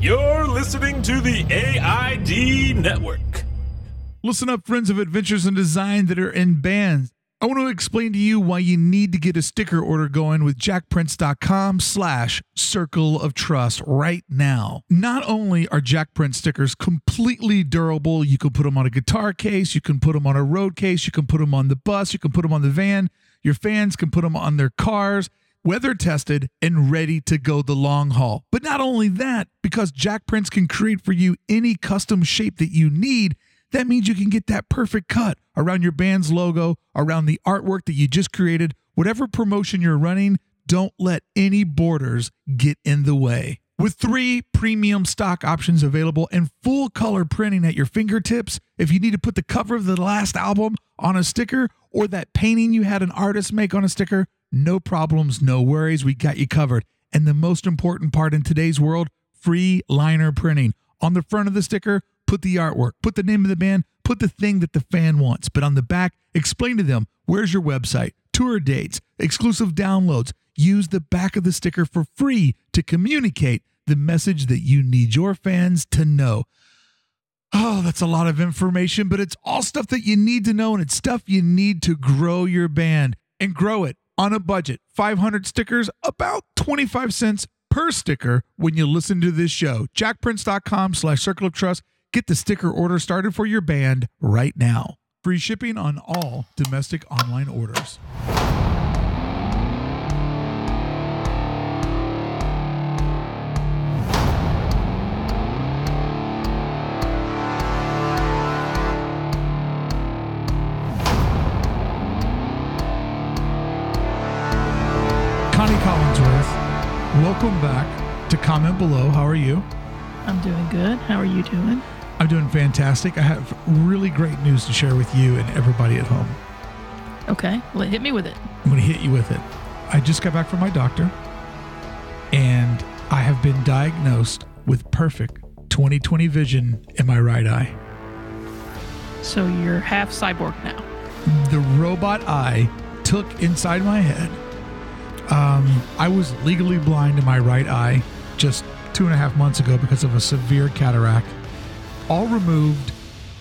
You're listening to the AID Network. Listen up, friends of adventures and design that are in bands. I want to explain to you why you need to get a sticker order going with jakprints.com slash circle of trust right now. Not only are Jakprint stickers completely durable, you can put them on a guitar case, you can put them on a road case, you can put them on the bus, you can put them on the van, your fans can put them on their cars, weather tested and ready to go the long haul. But not only that, because Jack Jakprints can create for you any custom shape that you need, that means you can get that perfect cut around your band's logo, around the artwork that you just created, whatever promotion you're running. Don't let any borders get in the way. With three premium stock options available and full color printing at your fingertips, if you need to put the cover of the last album on a sticker or that painting you had an artist make on a sticker, no problems, no worries. We got you covered. And the most important part in today's world free liner printing. On the front of the sticker, put the artwork, put the name of the band, put the thing that the fan wants. But on the back, explain to them where's your website, tour dates, exclusive downloads. Use the back of the sticker for free to communicate the message that you need your fans to know. Oh, that's a lot of information, but it's all stuff that you need to know, and it's stuff you need to grow your band and grow it on a budget. 500 stickers, about 25 cents per sticker when you listen to this show. jakprints.com slash circle of trust. Get the sticker order started for your band right now. Free shipping on all domestic online orders. Welcome back to Comment Below. How are you? I'm doing good. How are you doing? I'm doing fantastic. I have really great news to share with you and everybody at home. Okay, well, hit me with it. I'm going to hit you with it. I just got back from my doctor and I have been diagnosed with perfect 2020 vision in my right eye. So you're half cyborg now. The robot eye took inside my head. Um, I was legally blind in my right eye just two and a half months ago because of a severe cataract. All removed,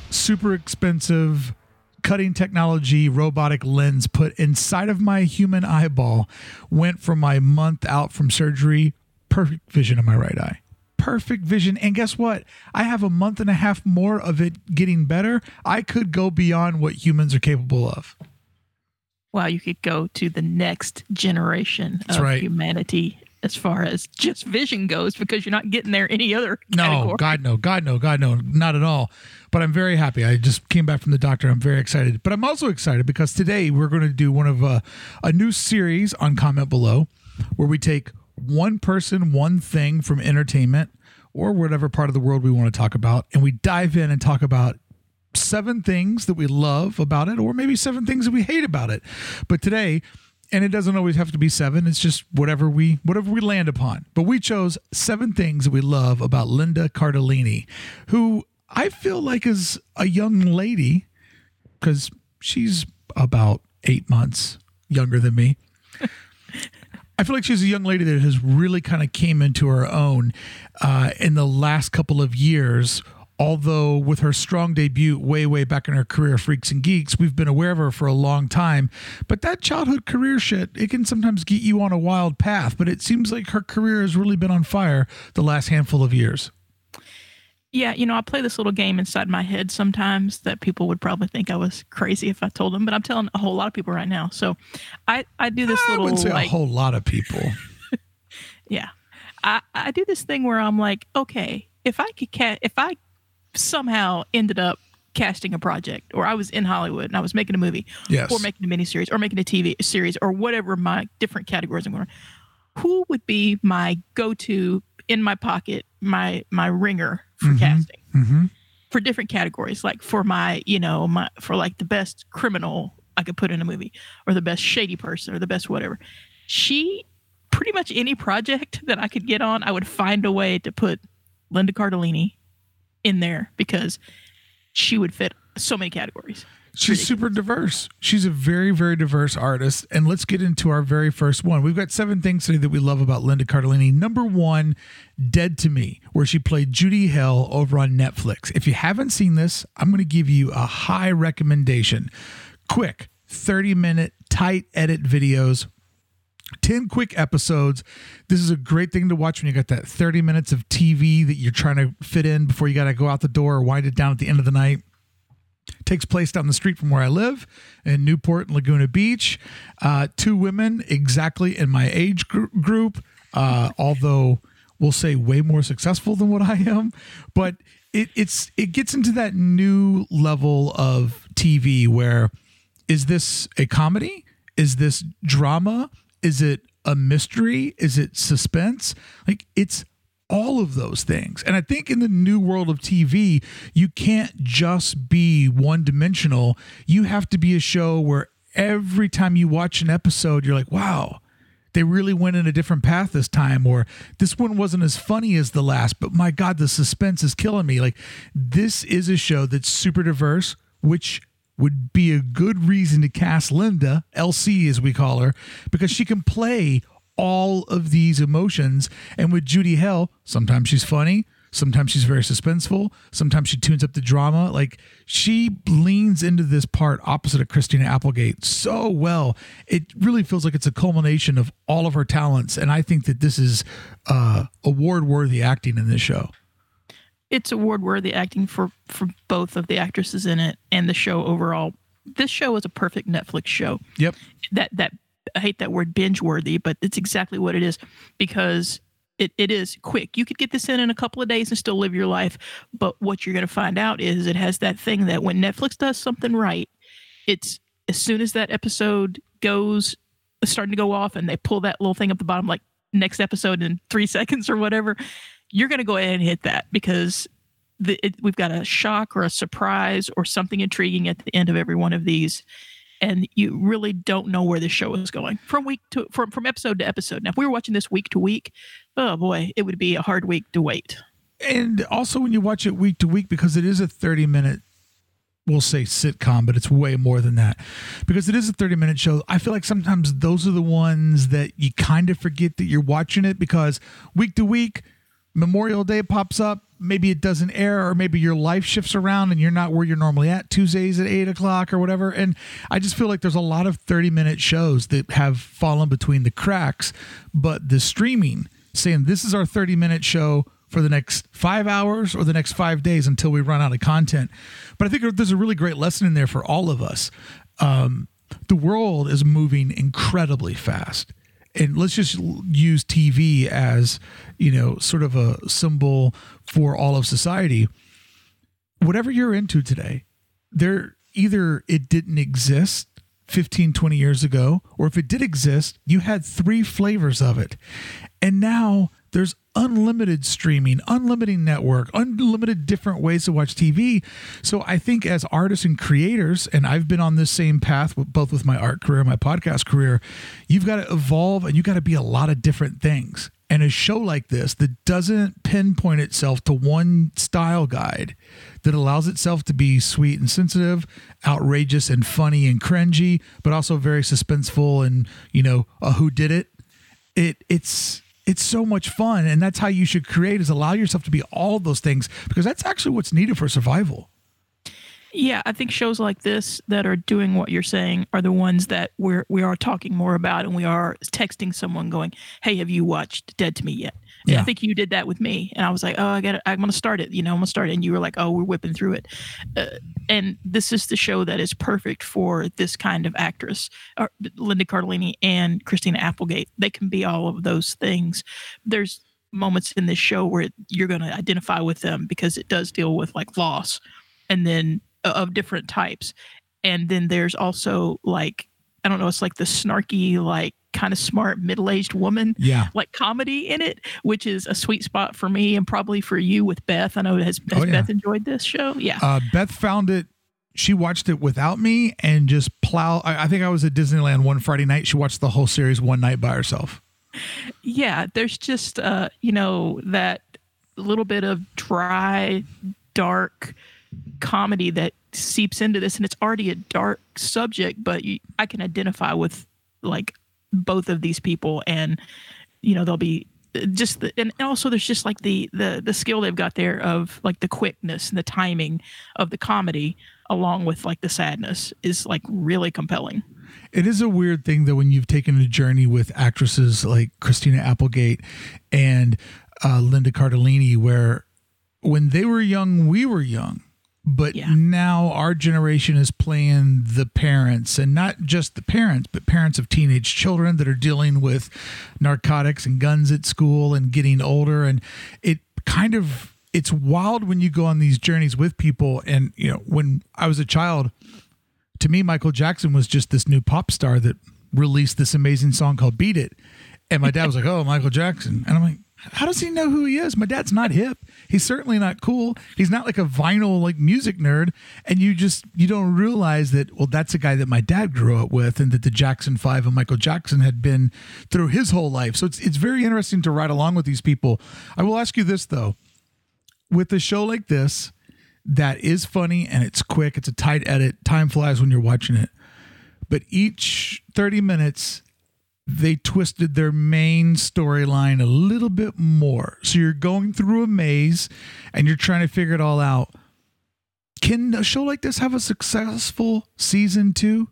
super expensive, cutting technology, robotic lens put inside of my human eyeball. Went from my month out from surgery, perfect vision in my right eye. Perfect vision. And guess what? I have a month and a half more of it getting better. I could go beyond what humans are capable of. Wow, you could go to the next generation That's of right. humanity as far as just vision goes because you're not getting there any other No, category. God, no, God, no, God, no, not at all. But I'm very happy. I just came back from the doctor. I'm very excited. But I'm also excited because today we're going to do one of uh, a new series on Comment Below where we take one person, one thing from entertainment or whatever part of the world we want to talk about, and we dive in and talk about seven things that we love about it, or maybe seven things that we hate about it. But today, and it doesn't always have to be seven, it's just whatever we whatever we land upon. But we chose seven things that we love about Linda Cardellini, who I feel like is a young lady, because she's about eight months younger than me. I feel like she's a young lady that has really kind of came into her own uh, in the last couple of years. Although with her strong debut way, way back in her career, Freaks and Geeks, we've been aware of her for a long time. But that childhood career shit, it can sometimes get you on a wild path. But it seems like her career has really been on fire the last handful of years. Yeah, you know, I play this little game inside my head sometimes that people would probably think I was crazy if I told them, but I'm telling a whole lot of people right now. So I, I do this I little wouldn't say like a whole lot of people. Yeah. I, I do this thing where I'm like, okay, if I could ca- if I somehow ended up casting a project or I was in Hollywood and I was making a movie Yes. or making a miniseries or making a TV series or whatever my different categories I'm going who would be my go-to in my pocket, my my ringer for Mhm. casting hmm for different categories like for my, you know, my for like the best criminal I could put in a movie or the best shady person or the best whatever. She pretty much any project that I could get on, I would find a way to put Linda Cardellini in there because she would fit so many categories. She's super diverse. She's a very, very diverse artist. And let's get into our very first one. We've got seven things today that we love about Linda Cardellini. Number one, Dead to Me, where she played Judy Hale over on Netflix. If you haven't seen this, I'm going to give you a high recommendation. Quick, 30 minute, tight edit videos 10 quick episodes. This is a great thing to watch when you got that 30 minutes of TV that you're trying to fit in before you got to go out the door or wind it down at the end of the night. Takes place down the street from where I live in Newport and Laguna Beach. Uh, two women exactly in my age gr- group, uh, although we'll say way more successful than what I am. But it, it's it gets into that new level of TV where is this a comedy? Is this drama? Is it a mystery? Is it suspense? Like it's all of those things. And I think in the new world of TV, you can't just be one dimensional. You have to be a show where every time you watch an episode, you're like, wow, they really went in a different path this time, or this one wasn't as funny as the last, but my God, the suspense is killing me. Like, this is a show that's super diverse, which would be a good reason to cast Linda, LC as we call her, because she can play all of these emotions. And with Judy Hale, sometimes she's funny, sometimes she's very suspenseful, sometimes she tunes up the drama. Like she leans into this part opposite of Christina Applegate so well. It really feels like it's a culmination of all of her talents. And I think that this is uh, award worthy acting in this show it's award worthy acting for for both of the actresses in it and the show overall. This show is a perfect Netflix show. Yep. That that I hate that word binge worthy, but it's exactly what it is because it, it is quick. You could get this in in a couple of days and still live your life. But what you're going to find out is it has that thing that when Netflix does something right, it's as soon as that episode goes starting to go off and they pull that little thing up the bottom, like next episode in three seconds or whatever, you're going to go ahead and hit that because the, it, we've got a shock or a surprise or something intriguing at the end of every one of these and you really don't know where the show is going. From week to from, from episode to episode. Now if we were watching this week to week oh boy it would be a hard week to wait. And also when you watch it week to week because it is a 30 minute we'll say sitcom but it's way more than that. Because it is a 30 minute show i feel like sometimes those are the ones that you kind of forget that you're watching it because week to week Memorial Day pops up, maybe it doesn't air, or maybe your life shifts around and you're not where you're normally at Tuesdays at eight o'clock or whatever. And I just feel like there's a lot of 30 minute shows that have fallen between the cracks, but the streaming saying this is our 30 minute show for the next five hours or the next five days until we run out of content. But I think there's a really great lesson in there for all of us. Um, the world is moving incredibly fast and let's just use TV as you know sort of a symbol for all of society. Whatever you're into today, there either it didn't exist 15 20 years ago or if it did exist you had three flavors of it and now there's unlimited streaming, unlimited network, unlimited different ways to watch TV. So I think as artists and creators, and I've been on this same path both with my art career and my podcast career, you've got to evolve and you've got to be a lot of different things. And a show like this that doesn't pinpoint itself to one style guide, that allows itself to be sweet and sensitive, outrageous and funny and cringy, but also very suspenseful and, you know, a who did it. It it's it's so much fun and that's how you should create is allow yourself to be all those things because that's actually what's needed for survival yeah i think shows like this that are doing what you're saying are the ones that we're we are talking more about and we are texting someone going hey have you watched dead to me yet yeah. I think you did that with me, and I was like, "Oh, I got, I'm going to start it." You know, I'm going to start it, and you were like, "Oh, we're whipping through it." Uh, and this is the show that is perfect for this kind of actress, uh, Linda Cardellini and Christina Applegate. They can be all of those things. There's moments in this show where you're going to identify with them because it does deal with like loss, and then of different types, and then there's also like I don't know, it's like the snarky like kind of smart middle-aged woman yeah. like comedy in it which is a sweet spot for me and probably for you with beth. I know has, has oh, yeah. beth enjoyed this show? Yeah. Uh, beth found it she watched it without me and just plow I, I think i was at disneyland one friday night she watched the whole series one night by herself. Yeah there's just uh you know that little bit of dry dark comedy that seeps into this, and it's already a dark subject, but you, I can identify with like both of these people, and you know they'll be just the, and also there's just like the the the skill they've got there of like the quickness and the timing of the comedy along with like the sadness is like really compelling It is a weird thing that when you've taken a journey with actresses like Christina Applegate and uh, Linda Cardellini, where when they were young, we were young. But Yeah. now our generation is playing the parents, and not just the parents, but parents of teenage children that are dealing with narcotics and guns at school and getting older. And it kind of it's wild when you go on these journeys with people. And you know, when I was a child, to me, Michael Jackson was just this new pop star that released this amazing song called Beat It. And my dad was like, Oh, Michael Jackson. And I'm like, How does he know who he is? My dad's not hip. He's certainly not cool. He's not like a vinyl like music nerd. And you just you don't realize that, well, that's a guy that my dad grew up with and that the Jackson Five and Michael Jackson had been through his whole life. So it's it's very interesting to ride along with these people. I will ask you this though. With a show like this, that is funny and it's quick. It's a tight edit. Time flies when you're watching it. But each 30 minutes, they twisted their main storyline a little bit more. So you're going through a maze and you're trying to figure it all out. Can a show like this have a successful season two?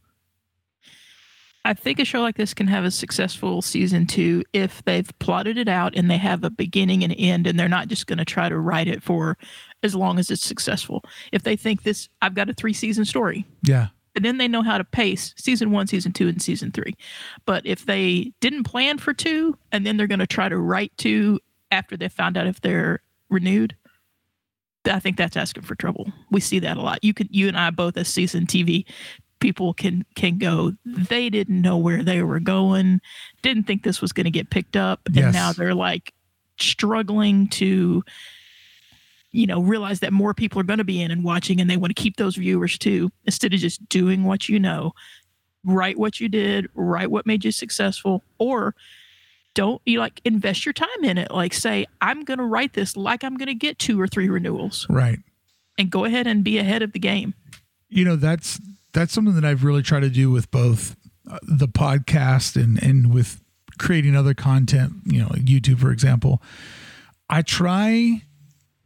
I think a show like this can have a successful season two if they've plotted it out and they have a beginning and end and they're not just going to try to write it for as long as it's successful. If they think this, I've got a three season story, Yeah. And then they know how to pace season one, season two, and season three. But if they didn't plan for two and then they're going to try to write two after they found out if they're renewed, I think that's asking for trouble. We see that a lot. You could, you and I both as season TV people can can go. They didn't know where they were going, didn't think this was going to get picked up, and Yes. now they're like struggling to you know realize that more people are going to be in and watching and they want to keep those viewers too instead of just doing what you know write what you did write what made you successful or don't you like invest your time in it like say i'm going to write this like i'm going to get two or three renewals Right. and go ahead and be ahead of the game you know that's that's something that I've really tried to do with both uh, the podcast and and with creating other content, you know, YouTube for example. I try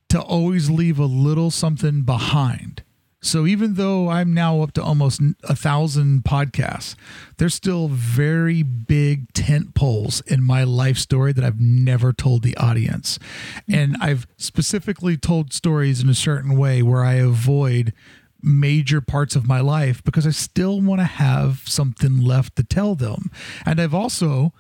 to always leave a little something behind. So even though I'm now up to almost a thousand podcasts, there's still very big tent poles in my life story that I've never told the audience. And I've specifically told stories in a certain way where I avoid major parts of my life because I still want to have something left to tell them. And I've also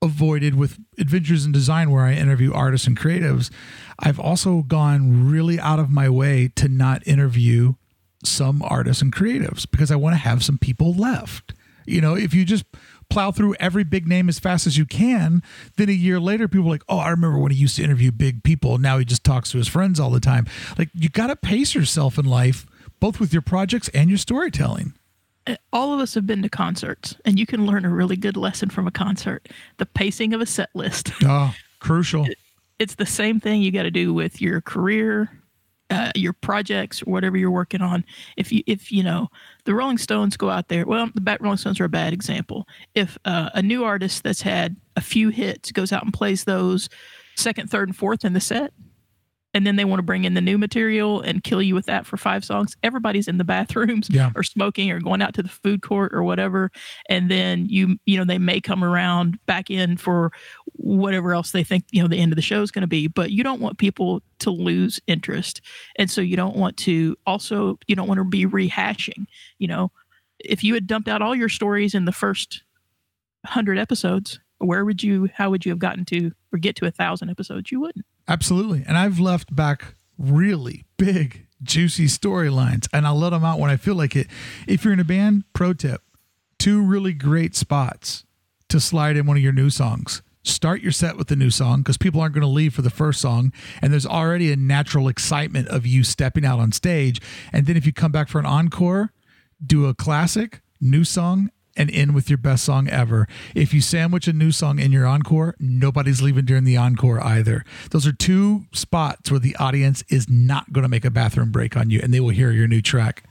avoided with Adventures in Design, where I interview artists and creatives. I've also gone really out of my way to not interview some artists and creatives because I want to have some people left. You know, if you just plow through every big name as fast as you can, then a year later, people are like, oh, I remember when he used to interview big people. Now he just talks to his friends all the time. Like, you got to pace yourself in life, both with your projects and your storytelling. All of us have been to concerts and you can learn a really good lesson from a concert. The pacing of a set list. Oh, crucial. it's the same thing you got to do with your career uh, your projects whatever you're working on. If you if you know the rolling stones go out there well the rolling stones are a bad example. If uh, a new artist that's had a few hits goes out and plays those second third and fourth in the set and then they want to bring in the new material and kill you with that for five songs. Everybody's in the bathrooms Yeah. or smoking or going out to the food court or whatever and then you you know they may come around back in for whatever else they think you know the end of the show is going to be but you don't want people to lose interest. And so you don't want to also you don't want to be rehashing you know? If you had dumped out all your stories in the first 100 episodes where would you how would you have gotten to or get to a thousand episodes? You wouldn't Absolutely. And I've left back really big, juicy storylines, and I'll let them out when I feel like it. If you're in a band, pro tip two really great spots to slide in one of your new songs. Start your set with the new song because people aren't going to leave for the first song. And there's already a natural excitement of you stepping out on stage. And then if you come back for an encore, do a classic, new song, and end with your best song ever. If you sandwich a new song in your encore, nobody's leaving during the encore either. Those are two spots where the audience is not going to make a bathroom break on you and they will hear your new track.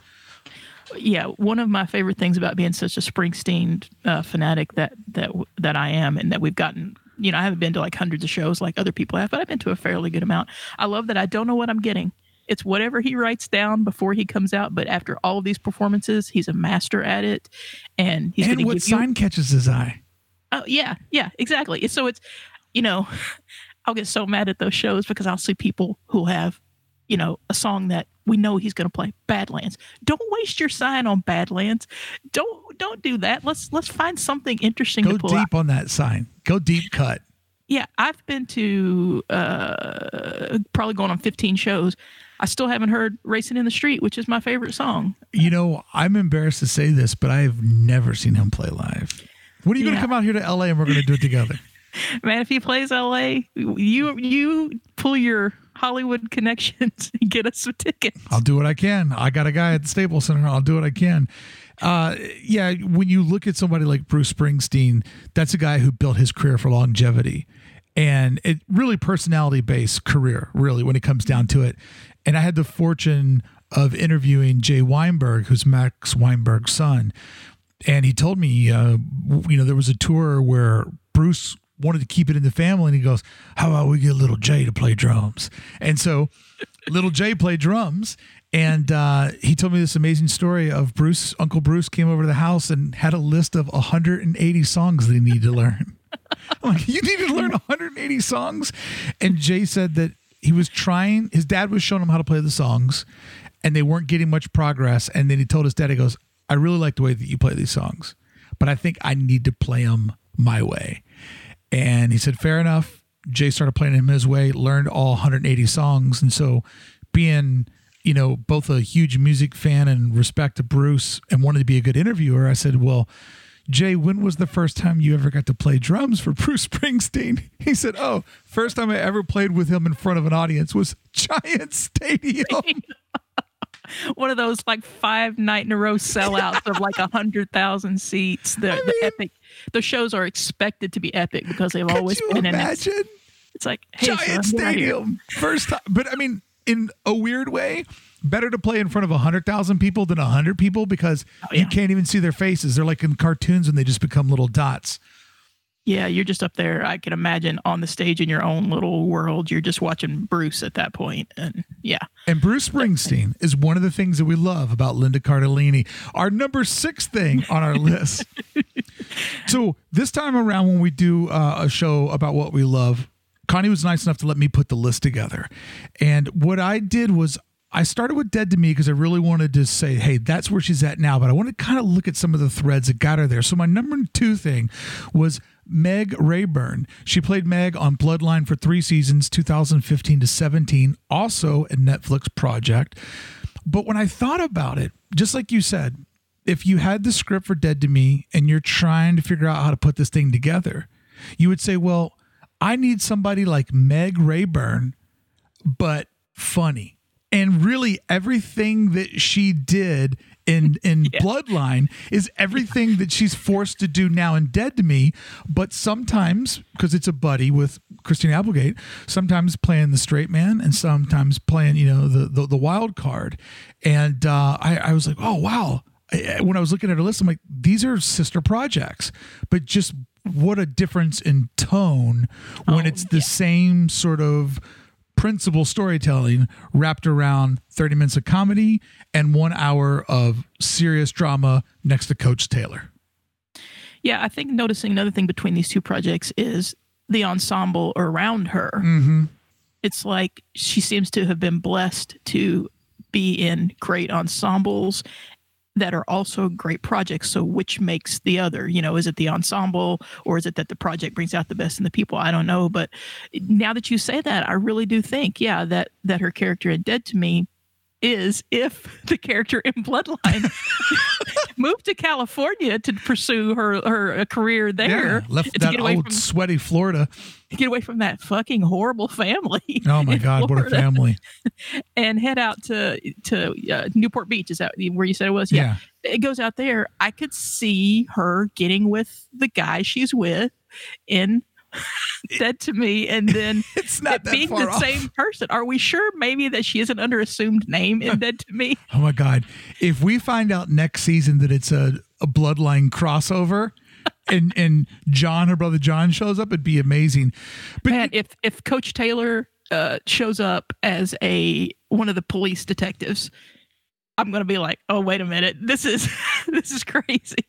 yeah, one of my favorite things about being such a Springsteen uh, fanatic that that that I am, and that we've gotten. You know, I haven't been to like hundreds of shows like other people have, but I've been to a fairly good amount. I love that I don't know what I'm getting. It's whatever he writes down before he comes out, but after all of these performances, he's a master at it, and he's and what give you sign catches his eye? Oh yeah, yeah, exactly. So it's, you know, I'll get so mad at those shows because I'll see people who have, you know, a song that we know he's going to play Badlands. Don't waste your sign on Badlands. Don't don't do that. Let's let's find something interesting Go to pull deep out. on that sign. Go deep cut. Yeah, I've been to uh probably going on 15 shows. I still haven't heard Racing in the Street, which is my favorite song. You know, I'm embarrassed to say this, but I have never seen him play live. When are you going to come out here to LA and we're going to do it together? Man, if he plays LA, you you pull your Hollywood connections and get us some tickets. I'll do what I can. I got a guy at the Staples Center. I'll do what I can. Uh, yeah, when you look at somebody like Bruce Springsteen, that's a guy who built his career for longevity and it really personality based career, really, when it comes down to it. And I had the fortune of interviewing Jay Weinberg, who's Max Weinberg's son. And he told me, uh, you know, there was a tour where Bruce wanted to keep it in the family, and he goes, "How about we get little Jay to play drums?" And so, little Jay played drums, and uh, he told me this amazing story of Bruce. Uncle Bruce came over to the house and had a list of 180 songs that he needed to learn. I'm like, you need to learn 180 songs, and Jay said that he was trying. His dad was showing him how to play the songs, and they weren't getting much progress. And then he told his dad, he goes, "I really like the way that you play these songs, but I think I need to play them my way." And he said, "Fair enough." Jay started playing him his way, learned all 180 songs, and so being you know both a huge music fan and respect to Bruce and wanted to be a good interviewer, I said, "Well." Jay, when was the first time you ever got to play drums for Bruce Springsteen? He said, Oh, first time I ever played with him in front of an audience was Giant Stadium. One of those like five night in a row sellouts of like a hundred thousand seats. The, the epic. The shows are expected to be epic because they've always been. And it's, imagine? it's like hey, Giant son, get out here. Stadium. First time. But I mean, in a weird way, better to play in front of 100,000 people than 100 people because Oh, yeah. you can't even see their faces. They're like in cartoons when they just become little dots. Yeah, you're just up there. I can imagine on the stage in your own little world. You're just watching Bruce at that point, and yeah, And Bruce Springsteen is one of the things that we love about Linda Cardellini. Our number six thing on our list. so this time around, when we do uh, a show about what we love, Connie was nice enough to let me put the list together. And what I did was I started with Dead to Me because I really wanted to say, hey, that's where she's at now. But I want to kind of look at some of the threads that got her there. So my number two thing was Meg Rayburn. She played Meg on Bloodline for three seasons, 2015 to 17, also a Netflix project. But when I thought about it, just like you said, if you had the script for Dead to Me and you're trying to figure out how to put this thing together, you would say, well, I need somebody like Meg Rayburn, but funny. And really, everything that she did in in Bloodline is everything that she's forced to do now in Dead to Me. But sometimes, because it's a buddy with Christine Applegate, sometimes playing the straight man and sometimes playing, you know, the the, the wild card. And uh, I, I was like, oh wow. I- When I was looking at her list, I'm like, these are sister projects, but just what a difference in tone when Oh, it's the same sort of principal storytelling wrapped around 30 minutes of comedy and one hour of serious drama next to Coach Taylor. yeah. I think noticing another thing between these two projects is the ensemble around her. Mm-hmm. It's like she seems to have been blessed to be in great ensembles that are also great projects. So, which makes the other? You know, is it the ensemble or is it that the project brings out the best in the people? I don't know. But now that you say that, I really do think, yeah, that that her character in Dead to Me is if the character in Bloodline moved to California to pursue her her uh, career there. Yeah, left that old from sweaty Florida. get away from that fucking horrible family. Oh my God, what a family! And head out to to uh, Newport Beach. Is that where you said it was? Yeah, It goes out there. I could see her getting with the guy she's with in Dead to Me, and then it's not it that being far the off. same person. Are we sure maybe that she isn't under assumed name in Dead to Me? Oh my God! If we find out next season that it's a, a bloodline crossover, and and John, her brother John, shows up, it'd be amazing. But Man, if if Coach Taylor uh, shows up as a one of the police detectives, I'm gonna be like, oh wait a minute, this is this is crazy.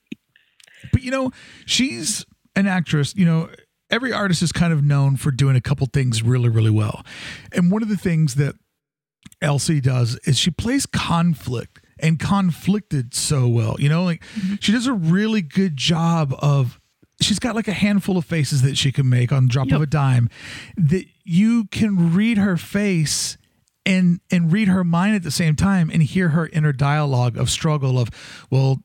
but you know, she's an actress. You know, every artist is kind of known for doing a couple things really, really well. And one of the things that LC does is she plays conflict and conflicted so well. You know, like mm-hmm. she does a really good job of. She's got like a handful of faces that she can make on the drop of a dime that you can read her face and and read her mind at the same time and hear her inner dialogue of struggle of well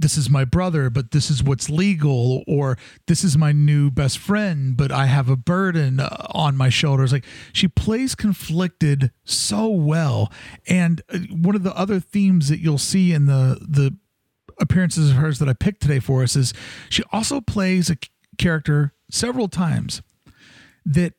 this is my brother but this is what's legal or this is my new best friend but i have a burden uh, on my shoulders like she plays conflicted so well and uh, one of the other themes that you'll see in the the appearances of hers that i picked today for us is she also plays a character several times that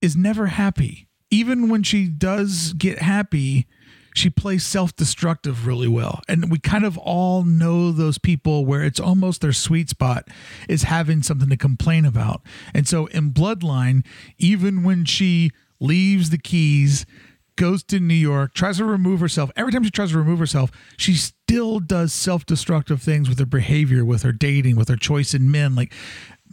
is never happy. Even when she does get happy, she plays self destructive really well. And we kind of all know those people where it's almost their sweet spot is having something to complain about. And so in Bloodline, even when she leaves the keys, goes to New York, tries to remove herself, every time she tries to remove herself, she still does self destructive things with her behavior, with her dating, with her choice in men. Like,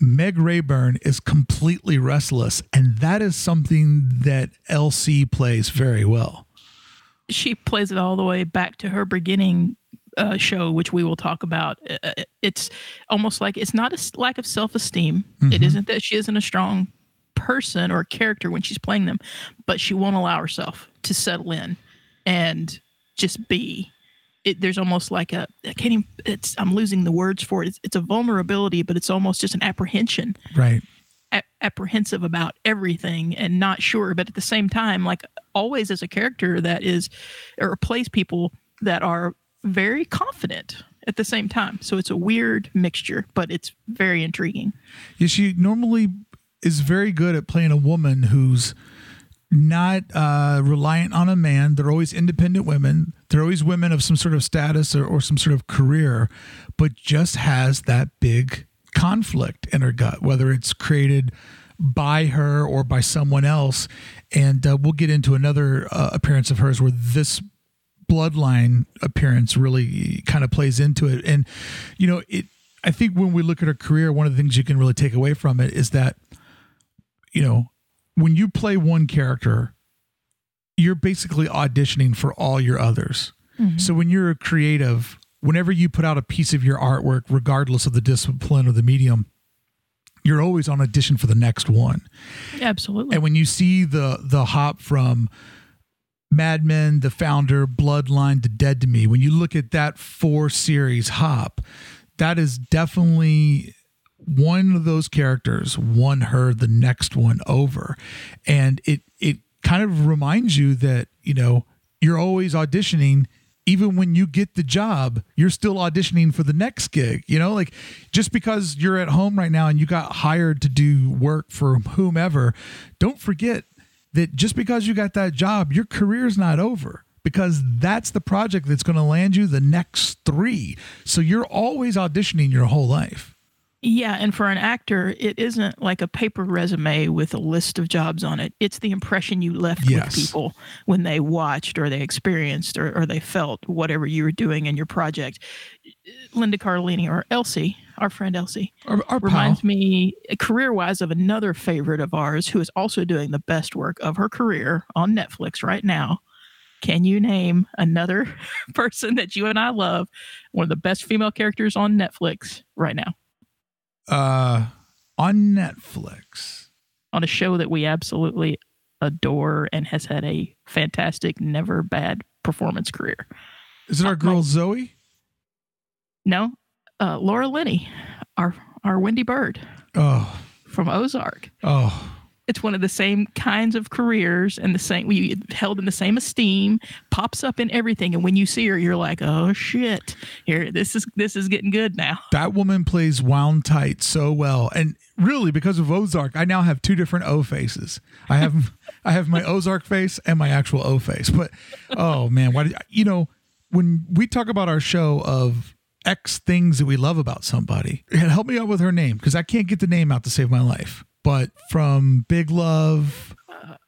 Meg Rayburn is completely restless, and that is something that LC plays very well. She plays it all the way back to her beginning uh, show, which we will talk about. Uh, uh, It's almost like it's not a lack of self esteem. It isn't that she isn't a strong person or character when she's playing them, but she won't allow herself to settle in and just be. It, there's almost like a I can't even. It's I'm losing the words for it. It's, it's a vulnerability, but it's almost just an apprehension Right. Apprehensive about everything and not sure but at the same time like always as a character that is or plays people that are very confident at the same time so it's a weird mixture but it's very intriguing Yeah, she normally is very good at playing a woman who's not uh, reliant on a man. They're always independent women. They're always women of some sort of status or, or some sort of career, but just has that big conflict in her gut, whether it's created by her or by someone else. And uh, we'll get into another uh, appearance of hers where this bloodline appearance really kind of plays into it. And, you know, it, I think when we look at her career, one of the things you can really take away from it is that, you know, when you play one character, you're basically auditioning for all your others. So when you're a creative, whenever you put out a piece of your artwork, regardless of the discipline or the medium, you're always on audition for the next one. absolutely And when you see the the hop from Mad Men, The Founder, Bloodline to Dead to Me, when you look at that four series hop, that is definitely one of those characters won her the next one over. And it it kind of reminds you that, you know, you're always auditioning even when you get the job, you're still auditioning for the next gig. You know, like just because you're at home right now and you got hired to do work for whomever, don't forget that just because you got that job, your career's not over because that's the project that's going to land you the next three. So you're always auditioning your whole life. Yeah, and for an actor, it isn't like a paper resume with a list of jobs on it. It's the impression you left Yes. with people when they watched or they experienced or, or they felt whatever you were doing in your project. Linda Cardellini or LC, our friend LC, Our, our pal. reminds me career wise of another favorite of ours who is also doing the best work of her career on Netflix right now. Can you name another person that you and I love? One of the best female characters on Netflix right now. Uh, on Netflix. on a show that we absolutely adore and has had a fantastic, never bad performance career. Is it our girl Zoe? No, uh, Laura Linney, our our Wendy Byrde Oh, from Ozark. oh, It's one of the same kinds of careers and the same we held in the same esteem. Pops up in everything, and when you see her, you're like, oh shit, here this is this is getting good now. that woman plays wound tight so well, and really because of Ozark, I now have two different O faces. I have I have my Ozark face and my actual O face. But oh man, why did you know when we talk about our show of X things that we love about somebody? Help me out with her name because I can't get the name out to save my life. But from Big Love,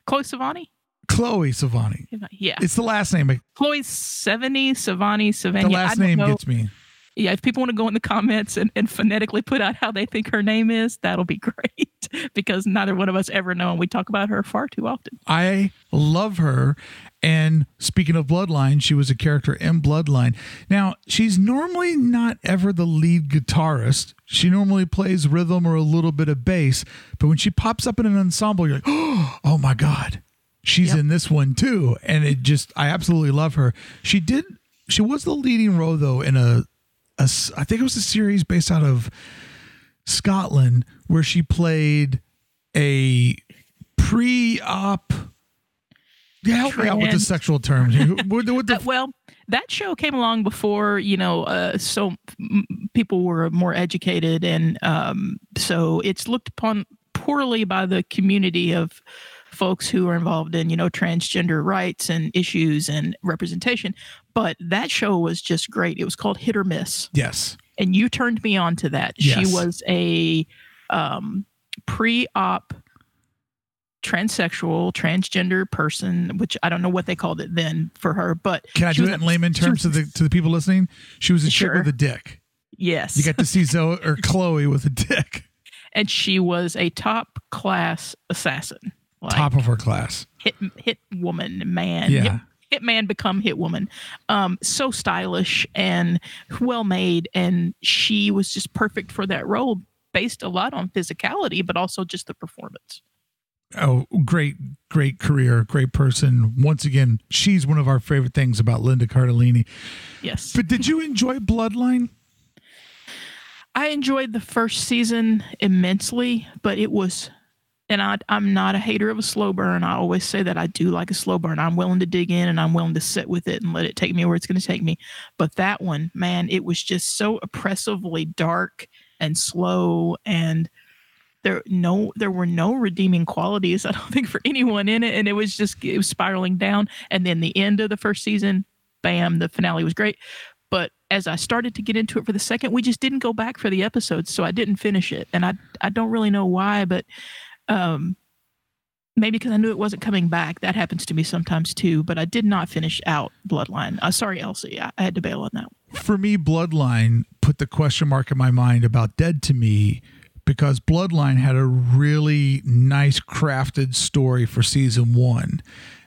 Chloe Savani, Chloe Savani. yeah, It's the last name. Chloe Sevany, Savani, Savani. The last name gets me. Yeah, if people want to go in the comments and, and phonetically put out how they think her name is, that'll be great because neither one of us ever know and we talk about her far too often. I love her. And speaking of Bloodline, she was a character in Bloodline. Now, she's normally not ever the lead guitarist. She normally plays rhythm or a little bit of bass. But when she pops up in an ensemble, you're like, oh my God, she's Yep. in this one too. And it just, I absolutely love her. She did, she was the leading role though in a, a I think it was a series based out of Scotland where she played a pre-op. Yeah, help me out with the sexual terms. what, what the Uh, well, that show came along before you know, uh, so m- people were more educated, and um, so it's looked upon poorly by the community of folks who are involved in you know transgender rights and issues and representation. But that show was just great. It was called Hit or Miss. yes, and you turned me on to that. Yes. She was a um, pre-op transsexual, transgender person, which I don't know what they called it then for her, but can I do it in layman terms to the to the people listening? She was a chick with a dick. Yes, You got to see Zoe or Chloe with a dick, and she was a top class assassin, like top of her class. hit hit woman man. Yeah. Hit, hit man become hit woman. Um, so stylish and well made, and she was just perfect for that role, based a lot on physicality, but also just the performance. Oh, great, great career, great person. Once again, she's one of our favorite things about Linda Cardellini. Yes. But did you enjoy Bloodline? I enjoyed the first season immensely, but it was, and I, I'm not a hater of a slow burn. I always say that I do like a slow burn. I'm willing to dig in and I'm willing to sit with it and let it take me where it's going to take me. But that one, man, it was just so oppressively dark and slow and there no there were no redeeming qualities i don't think for anyone in it and it was just it was spiraling down and then the end of the first season bam the finale was great but as I started to get into it for the second, we just didn't go back for the episodes, so I didn't finish it, and I I don't really know why, but um, maybe because I knew it wasn't coming back. That happens to me sometimes too. But I did not finish out Bloodline. Uh, sorry, LC, I, I had to bail on that. For me, Bloodline put the question mark in my mind about Dead to Me because Bloodline had a really nice crafted story for season one.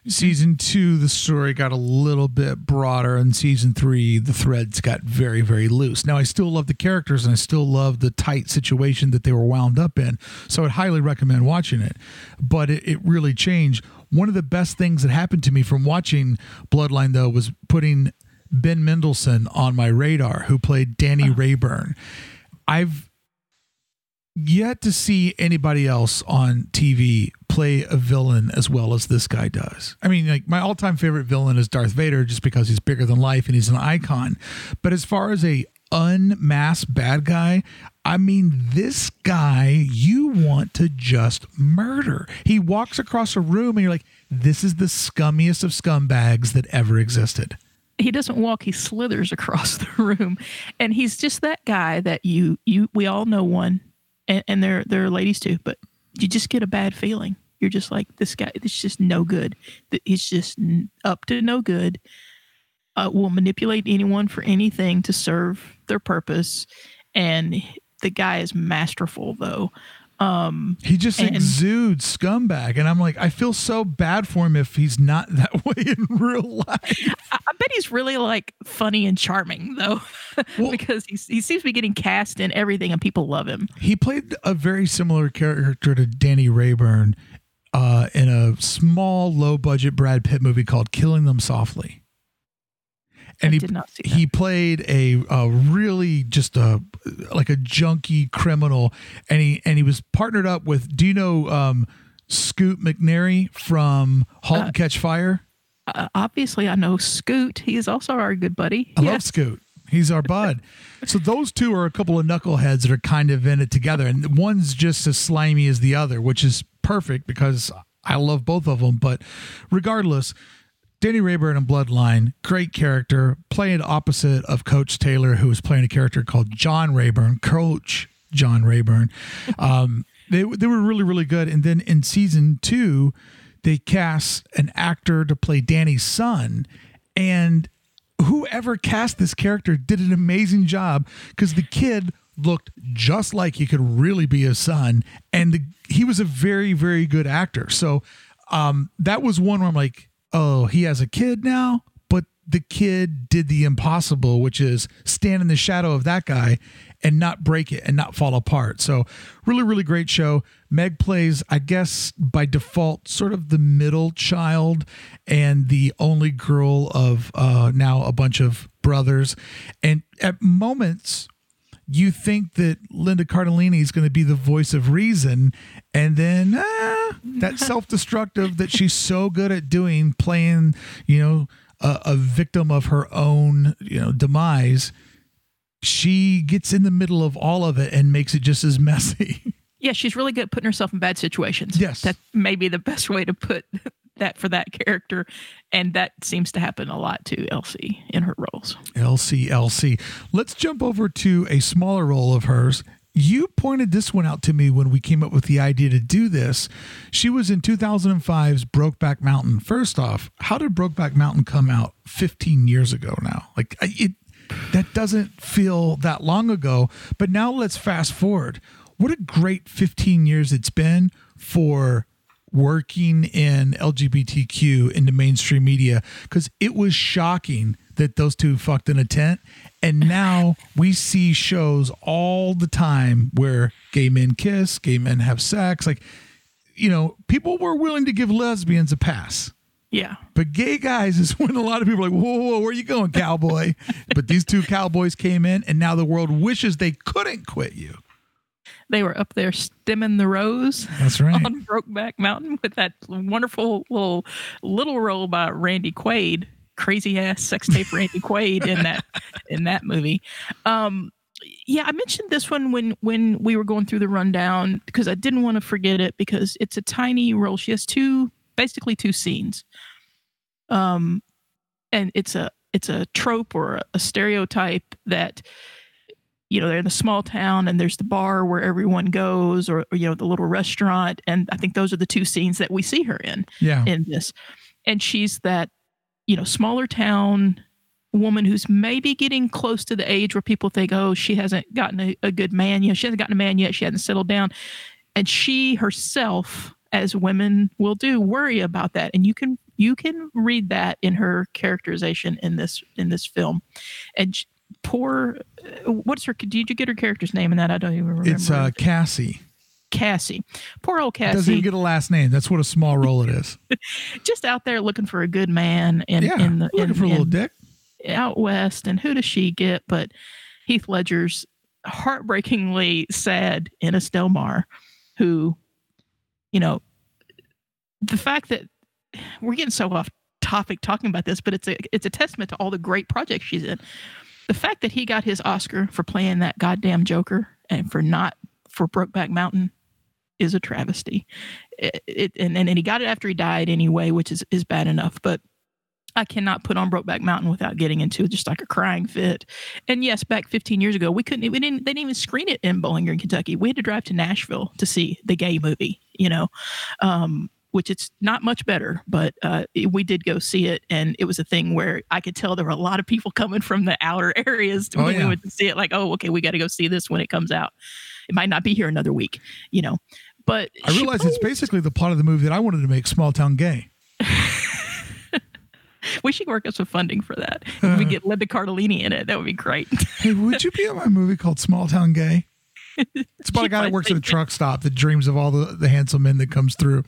Mm-hmm. Season two, the story got a little bit broader, and season three, the threads got very, very loose. Now, I still love the characters and I still love the tight situation that they were wound up in. So I'd highly recommend watching it. But it, it really changed. One of the best things that happened to me from watching Bloodline, though, was putting Ben Mendelsohn on my radar, who played Danny Rayburn. I've yet to see anybody else on TV play a villain as well as this guy does. I mean, like my all-time favorite villain is Darth Vader just because he's bigger than life and he's an icon. But as far as a unmasked bad guy, I mean, this guy you want to just murder. He walks across a room and you're like, this is the scummiest of scumbags that ever existed. He doesn't walk; he slithers across the room, and he's just that guy that you you we all know one, and, and there are ladies too, but you just get a bad feeling. You're just like this guy. It's just no good. He's just up to no good. Uh, will manipulate anyone for anything to serve their purpose, and the guy is masterful though. Um, He just And- exudes scumbag. And I'm like, I feel so bad for him if he's not that way in real life. I, I bet he's really like funny and charming though, Well- because he's, he seems to be getting cast in everything, and people love him. He played a very similar character to Danny Rayburn uh, in a small, low budget Brad Pitt movie called Killing Them Softly. And I he did not see that. he played a, a really just a like a junky criminal, and he and he was partnered up with. Do you know um, Scoot McNairy from *Halt and Catch Fire*? uh, obviously, I know Scoot. He is also our good buddy. I love Scoot. He's our bud. so those two are a couple of knuckleheads that are kind of in it together, and one's just as slimy as the other, which is perfect because I love both of them. But regardless, Danny Rayburn in Bloodline, great character, playing opposite of Coach Taylor, who was playing a character called John Rayburn, Coach John Rayburn. Um, they they were really really good. And then in season two, they cast an actor to play Danny's son, and whoever cast this character did an amazing job because the kid looked just like he could really be his son and the, he was a very very good actor so um that was one where i'm like oh he has a kid now but the kid did the impossible which is stand in the shadow of that guy and not break it and not fall apart. So really really great show. Meg plays i guess by default sort of the middle child and the only girl of uh now a bunch of brothers. And at moments you think that Linda Cardellini is going to be the voice of reason, and then ah, that self-destructive that she's so good at doing, playing, you know, a, a victim of her own, you know, demise. She gets in the middle of all of it and makes it just as messy. Yeah, she's really good at putting herself in bad situations. Yes. That may be the best way to put that for that character. And that seems to happen a lot to LC in her roles. LC, LC. Let's jump over to a smaller role of hers. You pointed this one out to me when we came up with the idea to do this. She was in 2005's Brokeback Mountain. First off, how did Brokeback Mountain come out 15 years ago now? Like it that doesn't feel that long ago, but now let's fast forward. What a great 15 years it's been for working in LGBTQ in the mainstream media because it was shocking that those two fucked in a tent. And now we see shows all the time where gay men kiss, gay men have sex. Like, you know, people were willing to give lesbians a pass. Yeah. But gay guys is when a lot of people are like, whoa, whoa, where are you going, cowboy? but these two cowboys came in, and now the world wishes they couldn't quit you. They were up there stemming the rose That's right. on Brokeback Mountain with that wonderful little little role by Randy Quaid, crazy ass sex tape Randy Quaid in that in that movie. Um, yeah, I mentioned this one when when we were going through the rundown because I didn't want to forget it because it's a tiny role. She has two basically two scenes. Um, and it's a it's a trope or a, a stereotype that you know they're in a small town and there's the bar where everyone goes or, or, you know the little restaurant. And i think those are the two scenes that we see her in Yeah. in this. And she's that you know smaller town woman who's maybe getting close to the age where people think oh she hasn't gotten a, a good man yet. She hasn't gotten a man yet. She hasn't settled down. And she herself as women will do worry about that. And you can you can read that in her characterization in this in this film. And poor what's her did you get her character's name in that i don't even remember It's uh, Cassie. cassie poor old Cassie. Doesn't even get a last name. That's what a small role it is. just out there looking for a good man in, yeah. in the looking in, for a little dick. out west and who does she get but heath ledger's heartbreakingly sad Ennis Del Mar who you know the fact that we're getting so off topic talking about this but it's a it's a testament to all the great projects she's in the fact that he got his oscar for playing that goddamn joker and for not for brokeback mountain is a travesty it, it, and, and and he got it after he died anyway which is is bad enough but I cannot put on Brokeback Mountain without getting into just like a crying fit. And yes, back 15 years ago, we couldn't, we didn't, they didn't even screen it in Bowling Green, Kentucky. We had to drive to Nashville to see the gay movie, you know, um, which it's not much better, but uh, we did go see it. And it was a thing where I could tell there were a lot of people coming from the outer areas Oh, when yeah. we went to see it. Like, oh, okay, we got to go see this when it comes out. It might not be here another week, you know, but I realize it's basically the plot of the movie that I wanted to make Small Town Gay. we should work up some funding for that. If we get Linda Cardellini in it, that would be great. Hey, would you be in my movie called Small Town Gay? It's about a guy that works at a truck stop that dreams of all the, the handsome men that comes through.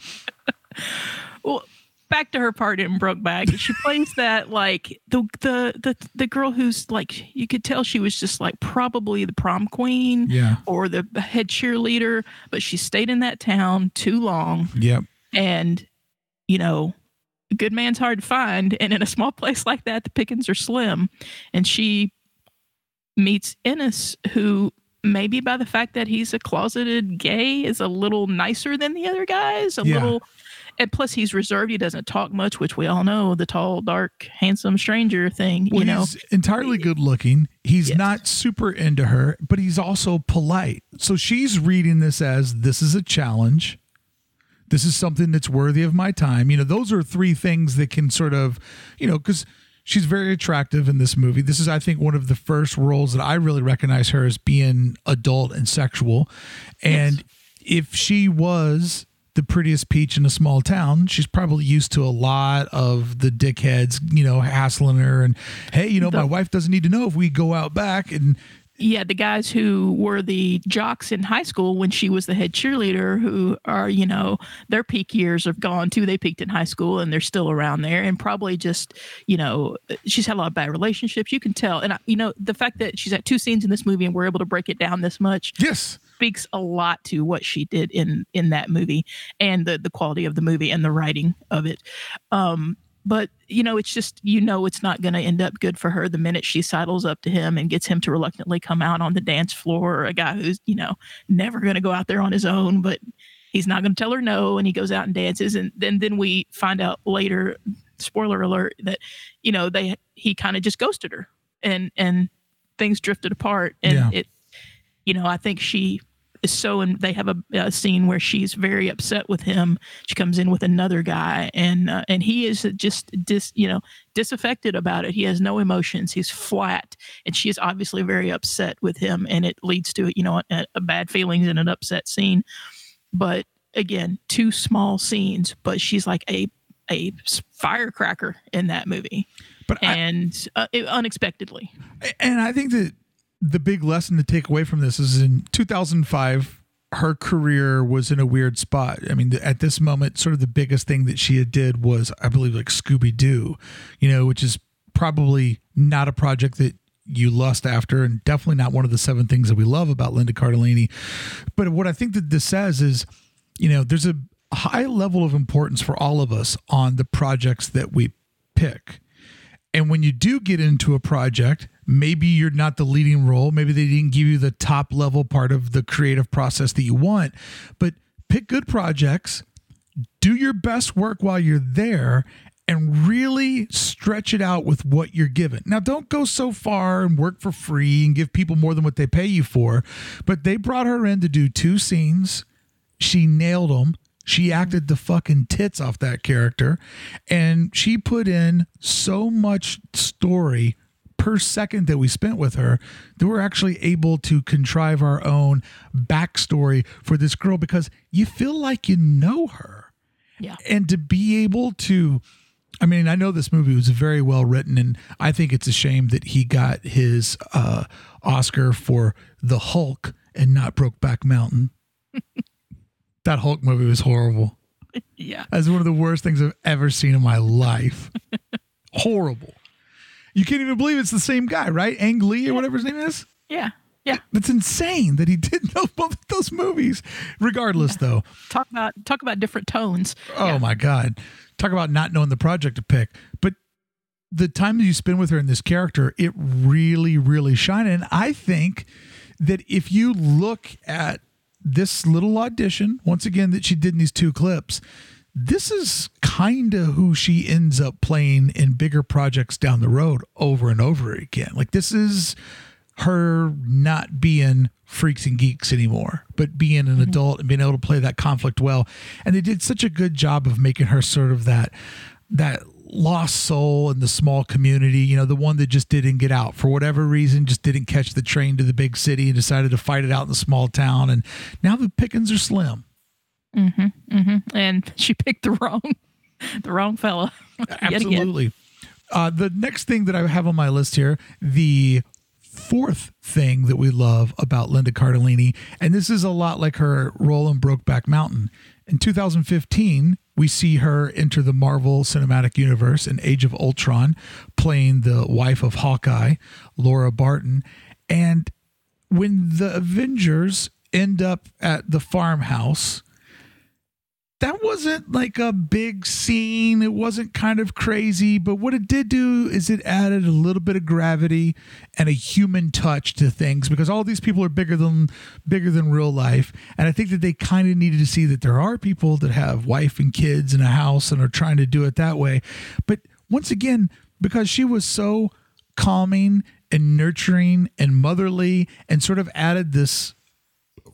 Well, back to her part in Brokeback. She plays that like the the the the girl who's like you could tell she was just like probably the prom queen Yeah. or the head cheerleader, but she stayed in that town too long Yep. and you know a good man's hard to find and in a small place like that the pickings are slim and she meets Ennis who maybe by the fact that he's a closeted gay is a little nicer than the other guys a Yeah. little and plus he's reserved he doesn't talk much which we all know the tall dark handsome stranger thing Well, you know he's entirely good looking. He's Yes. not super into her, but he's also polite. So she's reading this as this is a challenge. This is something that's worthy of my time. You know, those are three things that can sort of, you know, because she's very attractive in this movie. This is, I think, one of the first roles that I really recognize her as being adult and sexual. And if she was the prettiest peach in a small town, she's probably used to a lot of the dickheads, you know, hassling her and, hey, you know, my wife doesn't need to know if we go out back. And yeah, the guys who were the jocks in high school when she was the head cheerleader, who are, you know, their peak years have gone too. They peaked in high school and they're still around there and probably just, you know, she's had a lot of bad relationships. You can tell. And, I, you know, the fact that she's at two scenes in this movie and we're able to break it down this much yes, speaks a lot to what she did in in that movie and the the quality of the movie and the writing of it. Um, but you know, it's just you know it's not going to end up good for her the minute she sidles up to him and gets him to reluctantly come out on the dance floor. Or a guy who's you know never going to go out there on his own, but he's not going to tell her no, and he goes out and dances, and then then we find out later, spoiler alert, that you know they he kind of just ghosted her, and and things drifted apart, and Yeah. it you know, I think she is so, and they have a, a scene where she's very upset with him. She comes in with another guy, and uh, and he is just dis, you know, disaffected about it. He has no emotions. He's flat, and she is obviously very upset with him, and it leads to you know a, a bad feelings and an upset scene. But again, two small scenes, but she's like a a firecracker in that movie, but I, and uh, it, unexpectedly. and I think that the big lesson to take away from this is in 2005 her career was in a weird spot. I mean, at this moment, sort of the biggest thing that she had did was, I believe, like Scooby Doo, you know, which is probably not a project that you lust after, and definitely not one of the seven things that we love about Linda Cardellini. But what I think that this says is, you know, there's a high level of importance for all of us on the projects that we pick. And when you do get into a project, maybe you're not the leading role. Maybe they didn't give you the top level part of the creative process that you want, but pick good projects, do your best work while you're there, and really stretch it out with what you're given. Now, don't go so far and work for free and give people more than what they pay you for, but they brought her in to do two scenes. She nailed them. She acted the fucking tits off that character. And she put in so much story per second that we spent with her that we're actually able to contrive our own backstory for this girl because you feel like you know her. Yeah. And to be able to, I mean, I know this movie was very well written, and I think it's a shame that he got his uh, Oscar for The Hulk and not Brokeback Mountain. that Hulk movie was horrible. Yeah. That's one of the worst things I've ever seen in my life. horrible. You can't even believe it's the same guy, right? Ang Lee or whatever his name is. Yeah. Yeah. That's insane that he did know both of those movies. Regardless, though, talk about talk about different tones. Oh Yeah. my God. Talk about not knowing the project to pick. But the time that you spend with her in this character, it really, really shined. And I think that if you look at this little audition, once again, that she did in these two clips, this is kind of who she ends up playing in bigger projects down the road over and over again. Like, this is her not being freaks and geeks anymore, but being an mm-hmm. adult and being able to play that conflict well. And they did such a good job of making her sort of that that lost soul in the small community, you know, the one that just didn't get out for whatever reason, just didn't catch the train to the big city and decided to fight it out in the small town. And now the pickings are slim. Mm-hmm. mm-hmm. And she picked the wrong the wrong fella. Absolutely. Uh, the next thing that I have on my list here, the fourth thing that we love about Linda Cardellini, and this is a lot like her role in Brokeback Mountain. In 2015, we see her enter the Marvel Cinematic Universe in Age of Ultron, playing the wife of Hawkeye, Laura Barton. And when the Avengers end up at the farmhouse, that wasn't like a big scene. It wasn't kind of crazy, but what it did do is it added a little bit of gravity and a human touch to things because all these people are bigger than bigger than real life. And I think that they kind of needed to see that there are people that have wife and kids and a house and are trying to do it that way. But once again, because she was so calming and nurturing and motherly and sort of added this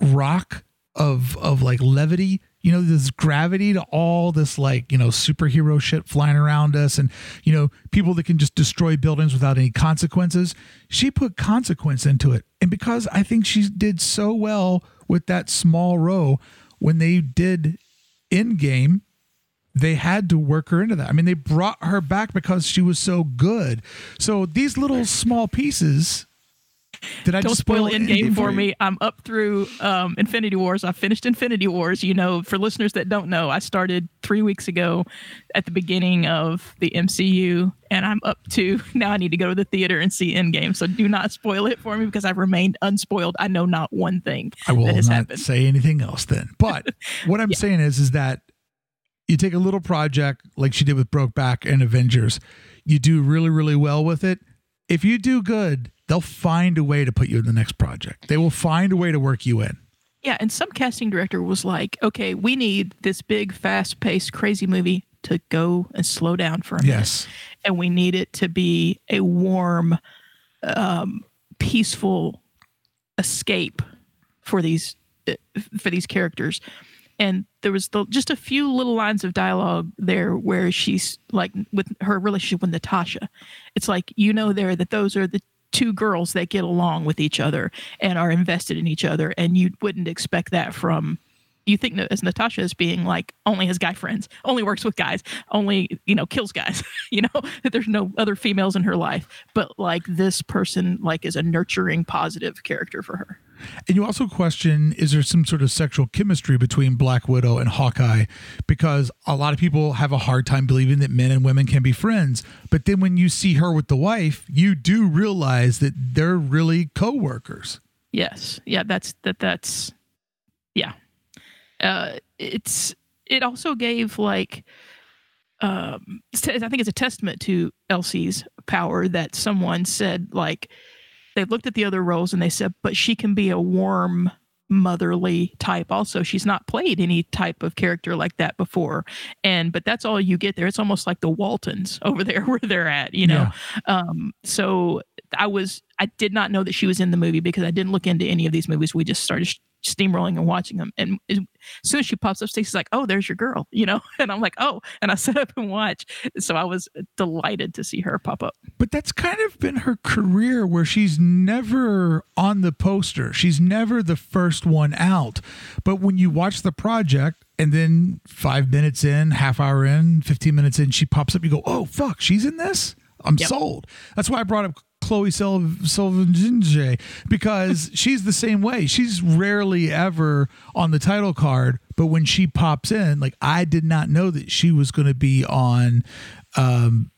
rock of of like levity you know this gravity to all this like you know superhero shit flying around us and you know people that can just destroy buildings without any consequences. She put consequence into it. And because i think she did so well with that small row when they did Endgame they had to work her into that. I mean they brought her back because she was so good. So these little small pieces did I Don't just spoil spoil in game Endgame for me. I'm up through um, Infinity Wars. I finished Infinity Wars. You know, for listeners that don't know, I started three weeks ago at the beginning of the MCU, and I'm up to now. I need to go to the theater and see Endgame. So do not spoil it for me because I've remained unspoiled. I know not one thing I will not happened. say anything else then. But what I'm saying is, is that you take a little project like she did with Brokeback and Avengers, you do really, really well with it. If you do good, they'll find a way to put you in the next project. They will find a way to work you in. Yeah, and some casting director was like, "Okay, we need this big, fast-paced, crazy movie to go and slow down for a minute, Yes. and we need it to be a warm, um, peaceful escape for these uh, for these characters." And there was the, just a few little lines of dialogue there where she's like with her relationship with Natasha. It's like you know there that those are the two girls that get along with each other and are invested in each other and you wouldn't expect that from you think as Natasha as being like only has guy friends, only works with guys, only you know kills guys, you know that there's no other females in her life, but like this person like is a nurturing, positive character for her. And you also question is there some sort of sexual chemistry between Black Widow and Hawkeye? Because a lot of people have a hard time believing that men and women can be friends. But then when you see her with the wife, you do realize that they're really co workers. Yes, yeah, that's that. That's yeah. Uh, it's it also gave like um I think it's a testament to LC's power that someone said like they looked at the other roles and they said, but she can be a warm motherly type also. She's not played any type of character like that before. And but that's all you get there. It's almost like the waltons over there where they're at you know? Um so i was i did not know that she was in the movie because i didn't look into any of these movies. We just started steamrolling and watching them and as soon as she pops up stacy's like oh there's your girl you know and i'm like oh and i sit up and watch so i was delighted to see her pop up But that's kind of been her career where she's never on the poster. She's never the first one out. But when you watch the project and then five minutes in, half hour in, 15 minutes in, she pops up, you go, oh, fuck, she's in this? I'm Yep. sold. That's why I brought up Chloe Sevigny because she's the same way. She's rarely ever on the title card, but when she pops in, like I did not know that she was going to be on um,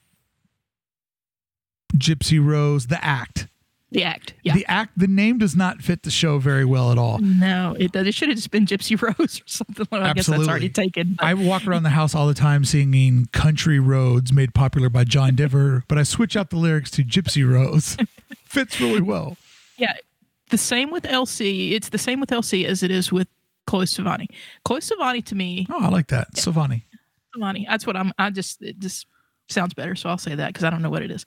Gypsy Rose, the act. The act yeah The act, the name does not fit the show very well at all. no it does it should have just been gypsy rose or something i guess that's already taken but- I walk around the house all the time singing Country Roads, made popular by John Denver, but I switch out the lyrics to Gypsy Rose. Fits really well. Yeah, the same with LC. It's the same with LC as it is with Chloe Savani. Chloe Savani to me, Oh, I like that. Savani. Savani. That's what I'm. I just it just sounds better, so I'll say that because I don't know what it is.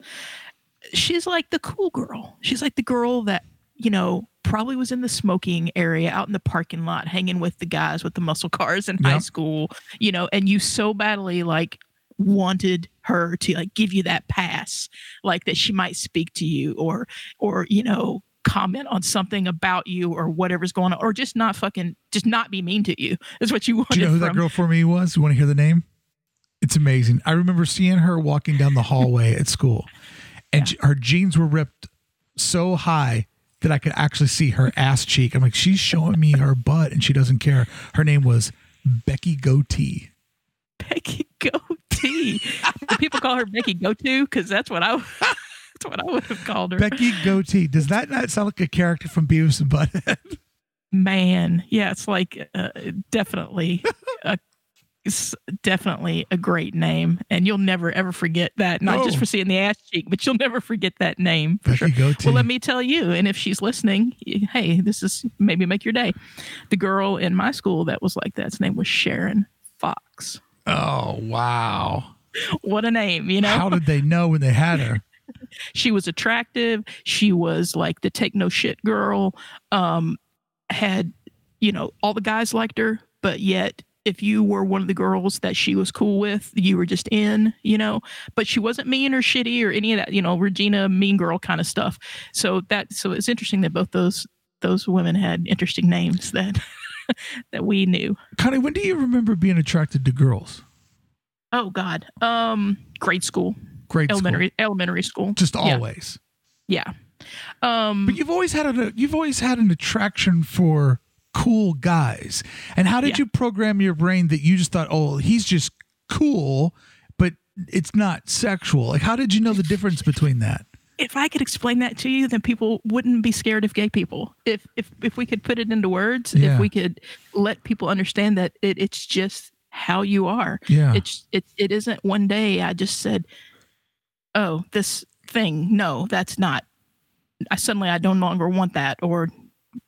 She's like the cool girl. She's like the girl that you know probably was in the smoking area out in the parking lot, hanging with the guys with the muscle cars in high school. You know, and you so badly like wanted her to like give you that pass like that she might speak to you or or you know comment on something about you or whatever's going on or just not fucking just not be mean to you is what you wanted Do you know who from that girl for me was? You want to hear the name? It's amazing. I remember seeing her walking down the hallway at school, and her jeans were ripped so high that I could actually see her ass cheek. I'm like, she's showing me her butt, and she doesn't care. Her name was Becky Goatee. Becky Goatee. Do people call her Becky Goatee? Because that's what I that's what I would have called her. Becky Goatee. Does that not sound like a character from Beavis and Butthead? Man, yeah, it's like uh, definitely a it's definitely a great name, and you'll never ever forget that. Not just for seeing the ass cheek, but you'll never forget that name for Becky sure. Goatee. Well, let me tell you, and if she's listening, hey, this is maybe make your day. The girl in my school that was like that's name was Sharon Fox. oh wow! What a name, you know? How did they know when they had her? she was attractive. She was like the take no shit girl. Um, had you know all the guys liked her, but yet if you were one of the girls that she was cool with, you were just in, you know. But she wasn't mean or shitty or any of that, you know, Regina mean girl kind of stuff. So that so it's interesting that both those those women had interesting names that that we knew. Connie, when do you remember being attracted to girls? Oh God, um, grade school, Grade elementary school. elementary school, Just Yeah. always. yeah. Um, But you've always had a you've always had an attraction for cool guys. And how did Yeah. you program your brain that you just thought, oh, he's just cool, but it's not sexual? Like, how did you know the difference between that? if I could explain that to you, then people wouldn't be scared of gay people. If if if we could put it into words, Yeah. if we could let people understand that it, it's just how you are. Yeah. It's it it isn't one day I just said, "Oh, this thing, no, that's not." I suddenly I no longer want that, or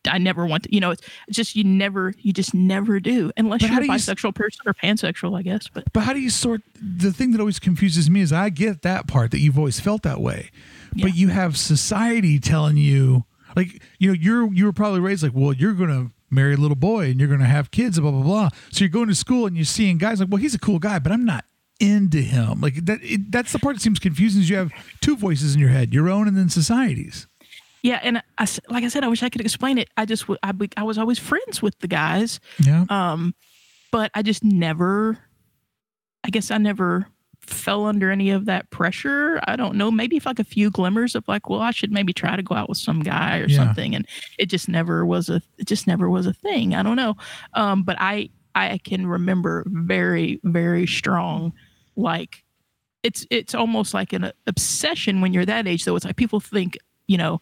I never want to. You know, it's just you never you just never do unless But you're a do you bisexual person or pansexual, I guess. But But how do you sort the thing that always confuses me is I get that part that you've always felt that way. Yeah. But you have society telling you like you know you're you were probably raised like well you're going to marry a little boy and you're going to have kids blah blah blah. So you're going to school and you're seeing guys like well he's a cool guy but I'm not into him. Like that it, that's the part that seems confusing is you have two voices in your head, your own and then society's. Yeah, and I like I said, I wish I could explain it. I just I, I was always friends with the guys. Yeah. um but i just never i guess i never fell under any of that pressure i don't know maybe if like a few glimmers of like well i should maybe try to go out with some guy or Yeah. something and it just never was a it just never was a thing i don't know um but i i can remember very very strong like it's it's almost like an obsession when you're that age though it's like people think you know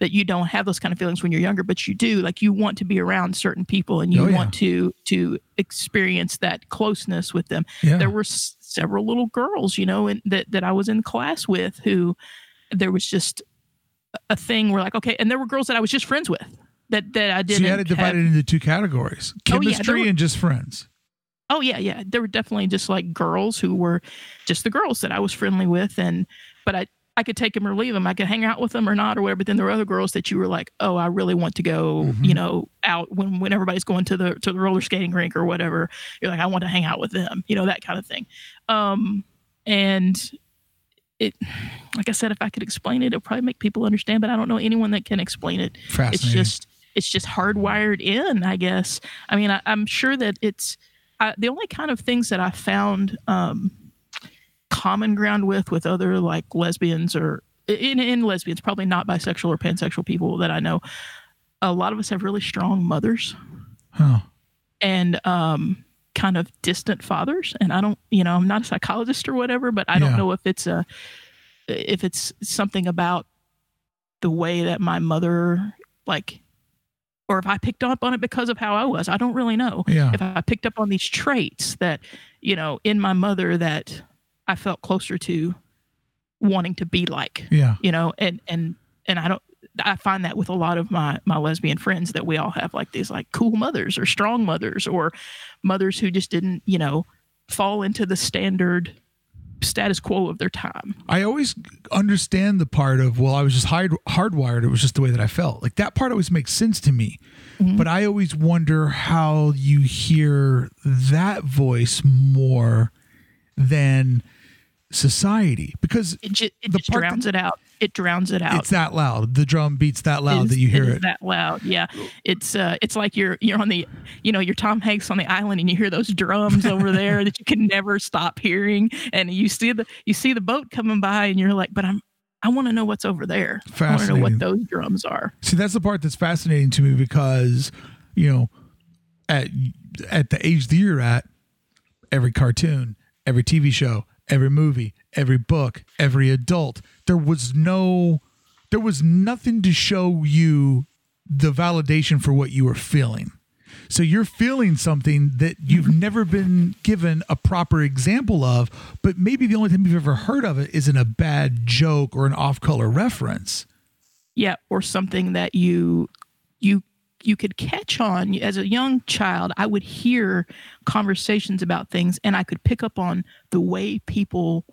that you don't have those kind of feelings when you're younger but you do like you want to be around certain people and you Oh, yeah. want to to experience that closeness with them Yeah. there were s- several little girls you know and that that I was in class with who there was just a thing where like okay and there were girls that I was just friends with that that I didn't you had it have- divided into two categories. Oh, yeah, Chemistry were- and just friends. Oh yeah, yeah. There were definitely just like girls who were just the girls that I was friendly with, and but I I could take them or leave them. I could hang out with them or not or whatever. But then there were other girls that you were like, oh, I really want to go, Mhm. you know, out when when everybody's going to the to the roller skating rink or whatever. You're like, I want to hang out with them, you know, that kind of thing. Um, and it, like I said, if I could explain it, it'll probably make people understand. But I don't know anyone that can explain it it's just it's just hardwired in i guess i mean I, i'm sure that it's I, the only kind of things that i found um, common ground with with other like lesbians or in, in lesbians probably not bisexual or pansexual people that i know a lot of us have really strong mothers. Huh. and um, kind of distant fathers. And i don't you know i'm not a psychologist or whatever but i don't know if it's a if it's something about the way that my mother like or if i picked up on it because of how i was. I don't really know. Yeah. if i picked up on these traits that you know in my mother that i felt closer to wanting to be like Yeah. you know and and and i don't i find that with a lot of my my lesbian friends that we all have like these like cool mothers or strong mothers or mothers who just didn't you know fall into the standard status quo of their time I always understand the part of well, I was just hard, hardwired. It was just the way that I felt. Like that part always makes sense to me. Mm-hmm. But I always wonder how you hear that voice more than society because it just it The just part that- drowns it out it drowns it out it's that loud. The drum beats that loud is- that you hear it. that loud. Yeah, it's uh, it's like you're you're on the you know you're Tom Hanks on the island and you hear those drums over there that you can never stop hearing, and you see the you see the boat coming by and you're like, but I'm I want to know what's over there. I want to know what those drums are. See, that's the part that's fascinating to me because, you know, at at the age that you're at, every cartoon, every TV show, every movie, every book, every adult. There was no, there was nothing to show you the validation for what you were feeling. So you're feeling something that you've never been given a proper example of, but maybe the only time you've ever heard of it is in a bad joke or an off-color reference. Yeah, or something that you you you could catch on as a young child. I would hear conversations about things, and I could pick up on the way people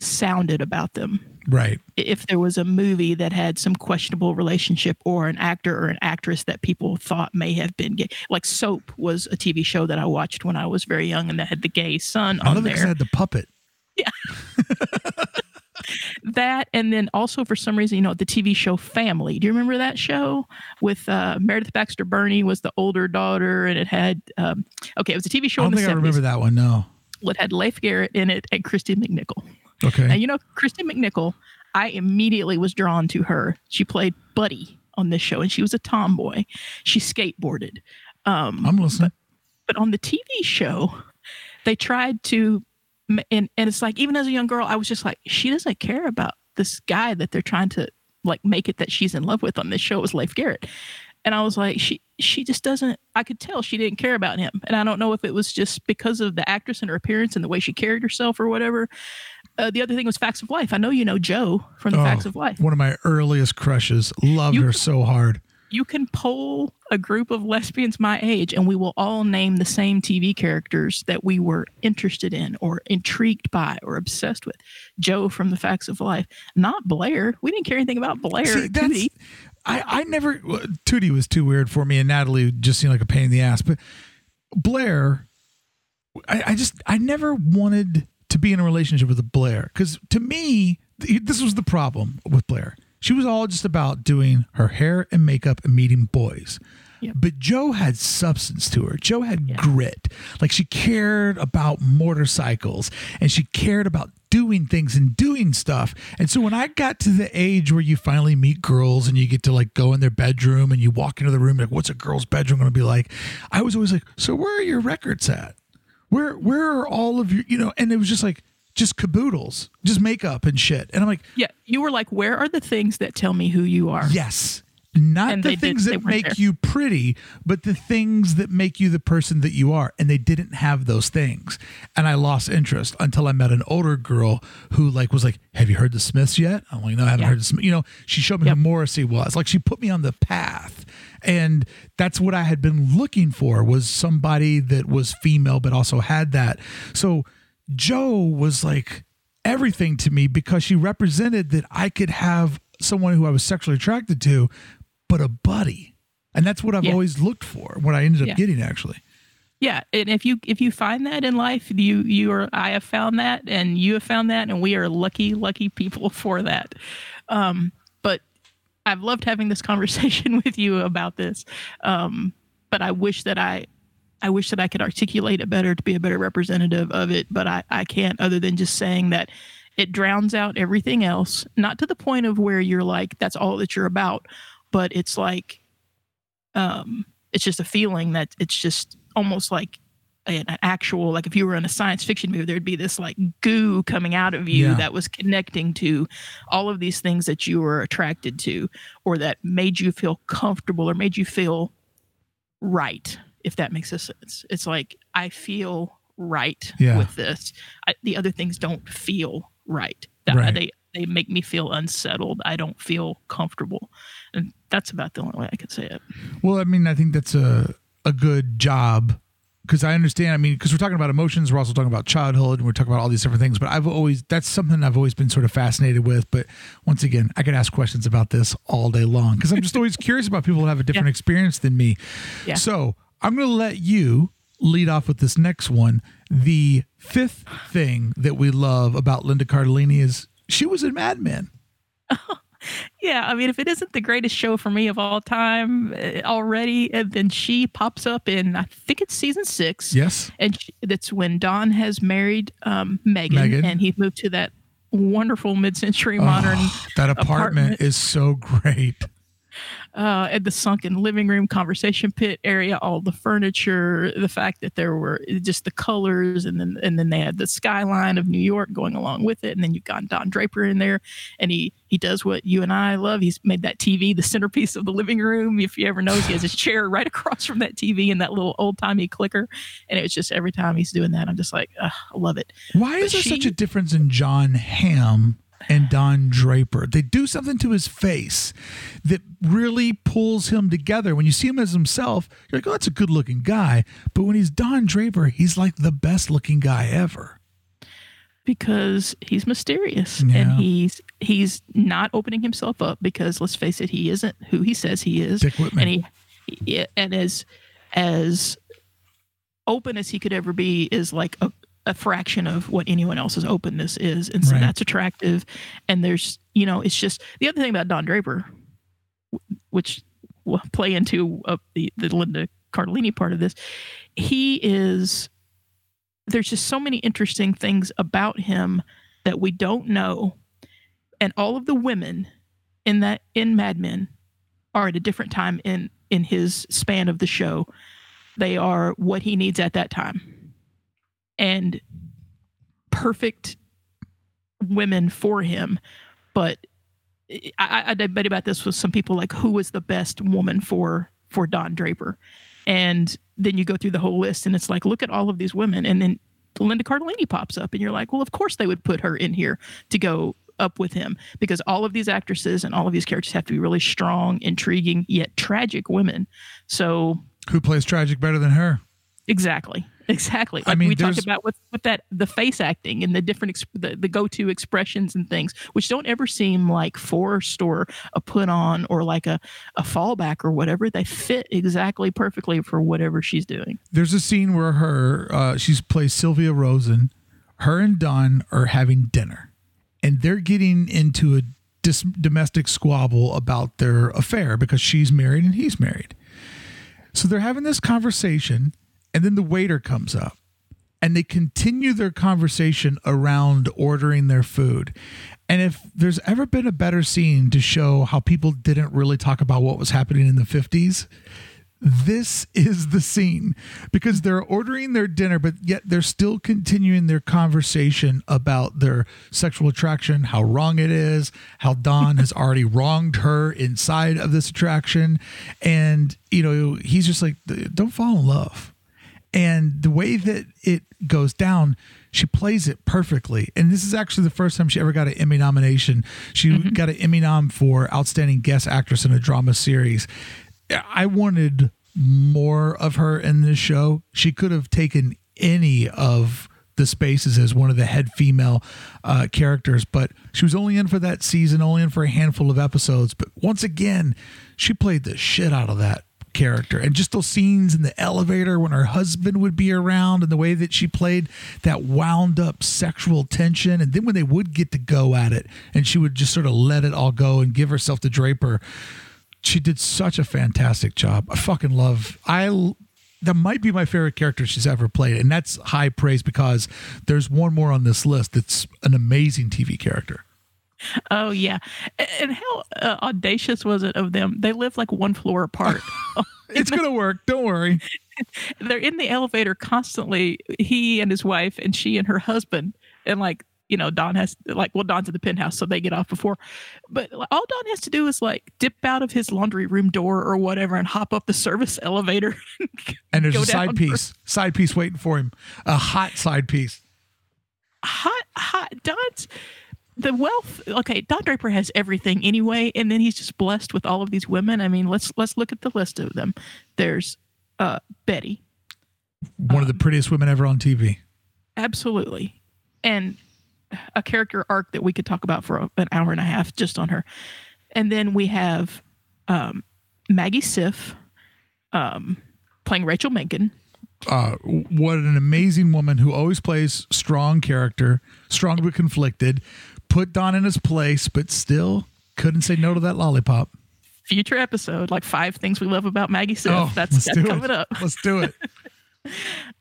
sounded about them. Right. If there was a movie that had some questionable relationship or an actor or an actress that people thought may have been gay, like Soap was a TV show that I watched when I was very young and that had the gay son on there. it had the puppet. that and then also for some reason you know the tv show family do you remember that show with uh, meredith baxter birney was the older daughter and it had um, okay it was a tv show I in don't the think I 70s remember that one. No. it had leif garrett in it and kristy mcnichol now Okay. you know kristy mcnichol i immediately was drawn to her she played buddy on this show and she was a tomboy she skateboarded um, I'm listening. but on the TV show, they tried to, and and it's like even as a young girl, I was just like, she doesn't care about this guy that they're trying to like make it that she's in love with on this show is Leif Garrett, and I was like, she she just doesn't. I could tell she didn't care about him, and I don't know if it was just because of the actress and her appearance and the way she carried herself or whatever. Uh, the other thing was Facts of Life. I know you know Jo from the Oh, Facts of Life. One of my earliest crushes. Loved You- her so hard. You can poll a group of lesbians my age and we will all name the same TV characters that we were interested in or intrigued by or obsessed with. Jo from The Facts of Life, not Blair. We didn't care anything about Blair. See, Tootie. I, I never, well, Tootie was too weird for me and Natalie just seemed like a pain in the ass. But Blair, I, I just, I never wanted to be in a relationship with a Blair because to me, this was the problem with Blair. She was all just about doing her hair and makeup and meeting boys. Yep. But Jo had substance to her. Jo had grit. Like she cared about motorcycles and she cared about doing things and doing stuff. And so when I got to the age where you finally meet girls and you get to like go in their bedroom and you walk into the room like what's a girl's bedroom going to be like? I was always like, "So where are your records at? Where where are all of your, you know, and it was just like just caboodles, just makeup and shit. And I'm like, Yeah, you were like, where are the things that tell me who you are? Yes. Not And the they did- things that make there. you pretty, but the things that make you the person that you are. And they didn't have those things. And I lost interest until I met an older girl who like was like, Have you heard the Smiths yet? I'm like, No, I haven't Yeah. heard the Smiths. You know, she showed me Yep. who Morrissey was. Like she put me on the path. And that's what I had been looking for was somebody that was female but also had that. So Jo was like everything to me because she represented that I could have someone who I was sexually attracted to, but a buddy. And that's what I've Yeah. always looked for, what I ended up Yeah. getting actually. Yeah, and if you if you find that in life, you you or I have found that, and you have found that, and we are lucky lucky people for that. Um, but I've loved having this conversation with you about this. Um, but I wish that I I wish that I could articulate it better to be a better representative of it, but I, I can't other than just saying that it drowns out everything else, not to the point of where you're like, that's all that you're about, but it's like um it's just a feeling that it's just almost like an, actual like if you were in a science fiction movie there'd be this like goo coming out of you Yeah. that was connecting to all of these things that you were attracted to or that made you feel comfortable or made you feel right if that makes a sense it's like i feel right Yeah. with this I, the other things don't feel right That- Right. they they make me feel unsettled i don't feel comfortable and that's about the only way i could say it Well, I mean, I think that's a a good job because I understand. I mean, because we're talking about emotions, we're also talking about childhood, and we're talking about all these different things. But I've always that's something I've always been sort of fascinated with. But once again, I could ask questions about this all day long because I'm just always curious about people that have a different Yeah. experience than me. Yeah. So I'm going to let you lead off with this next one. The fifth thing that we love about Linda Cardellini is she was in Mad Men. Yeah, I mean, if it isn't the greatest show for me of all time uh, already, and then she pops up in I think it's season six. Yes. and she, that's when Don has married um, Megan, Megan. and he moved to that wonderful mid-century modern. Oh, that apartment, apartment. is so great. Uh, at the sunken living room conversation pit area, all the furniture, the fact that there were just the colors, and then and then they had the skyline of New York going along with it, and then you've got Don Draper in there, and he he does what you and I love. He's made that TV the centerpiece of the living room. If you ever notice, he has his chair right across from that TV and that little old timey clicker, and it was just every time he's doing that, I'm just like, I love it. Why is there she- such a difference in Jon Hamm and Don Draper? They do something to his face that really pulls him together. When you see him as himself, you're like, oh, that's a good looking guy. But when he's Don Draper, he's like the best looking guy ever. because he's mysterious Yeah. and he's he's not opening himself up because let's face it he isn't who he says he is Dick Whitman. and he yeah, and as as open as he could ever be is like a, a fraction of what anyone else's openness is and so Right. that's attractive. And there's you know it's just the other thing about don draper which will play into uh, the the linda cardellini part of this he is there's just so many interesting things about him that we don't know. And all of the women in that in mad men are at a different time in in his span of the show. They are what he needs at that time and perfect women for him. But I, I I debate about this with some people like who was the best woman for for don draper? And then you go through the whole list and it's like look at all of these women. And then linda cardellini pops up and you're like well of course they would put her in here to go up with him because all of these actresses and all of these characters have to be really strong intriguing yet tragic women. So Who plays tragic better than her? exactly exactly I like mean, we talked about with, with that the face acting and the different exp- the, the go-to expressions and things which don't ever seem like forced or a put on or like a, a fallback or whatever they fit exactly perfectly for whatever she's doing There's a scene where her, uh, she's plays Sylvia Rosen. Her and Don are having dinner, and they're getting into a dis- domestic squabble about their affair because she's married and he's married. So they're having this conversation, and then the waiter comes up, and they continue their conversation around ordering their food. And if there's ever been a better scene to show how people didn't really talk about what was happening in the 50s, this is the scene because they're ordering their dinner, but yet they're still continuing their conversation about their sexual attraction, how wrong it is, how Don has already wronged her inside of this attraction. And, you know, he's just like, don't fall in love. And the way that it goes down, she plays it perfectly. And this is actually the first time she ever got an Emmy nomination. She got an Emmy nom for Outstanding Guest Actress in a Drama Series. I wanted more of her in this show. She could have taken any of the spaces as one of the head female uh, characters, but she was only in for that season, only in for a handful of episodes. But once again, she played the shit out of that character and just those scenes in the elevator when her husband would be around and the way that she played that wound up sexual tension and then when they would get to go at it and she would just sort of let it all go and give herself to Draper she did such a fantastic job. I fucking love. I that might be my favorite character she's ever played, and that's high praise because there's one more on this list that's an amazing TV character. Oh yeah. And how uh, audacious was it of them? They live like one floor apart. It's gonna work. Don't worry. they're in the elevator constantly he and his wife and she and her husband. And like you know don has like well don's in the penthouse so they get off before. But all don has to do is like dip out of his laundry room door or whatever and hop up the service elevator And there's a side piece, side piece waiting for him, a hot side piece. hot hot. Don's the wealth okay don draper has everything anyway and then he's just blessed with all of these women. I mean let's let's look at the list of them. There's uh betty. One of the prettiest women ever on TV. absolutely. And a character arc that we could talk about for a- an hour and a half just on her. And then we have um, maggie siff um, playing rachel menken Uh, what an amazing woman who always plays strong character, strong but conflicted. Put Don in his place, but still couldn't say no to that lollipop. future episode like five things we love about maggie siff Oh, that's, that's coming it. up Let's do it.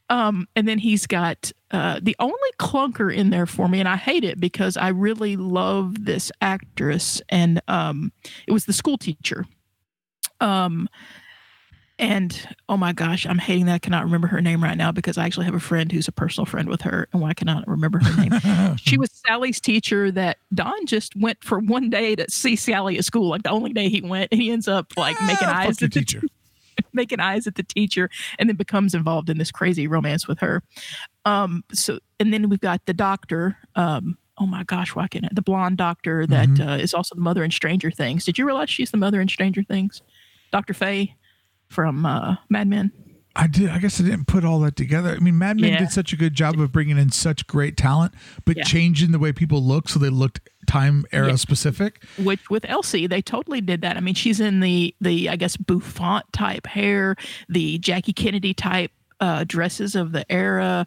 Um, and then he's got uh, the only clunker in there for me, and I hate it because I really love this actress, and um, it was the school teacher Um, and oh my gosh, I'm hating that I cannot remember her name right now because I actually have a friend who's a personal friend with her, and why cannot remember her name? she was Sally's teacher that Don just went for one day to see Sally at school, like the only day he went, and he ends up like making Ah, eyes at the teacher. making eyes at the teacher and then becomes involved in this crazy romance with her. Um, so and then we've got the doctor. Um, oh my gosh, why can't I? The blonde doctor that Mhm. uh, is also the mother in Stranger Things. Did you realize she's the mother in Stranger Things? Dr. Faye from uh, Mad Men. I did. I guess I didn't put all that together. I mean, Mad Men Yeah. did such a good job of bringing in such great talent, but Yeah. changing the way people look so they looked time era Yeah. specific. which with LC, they totally did that. I mean, she's in the the I guess bouffant type hair, the Jackie Kennedy type uh, dresses of the era.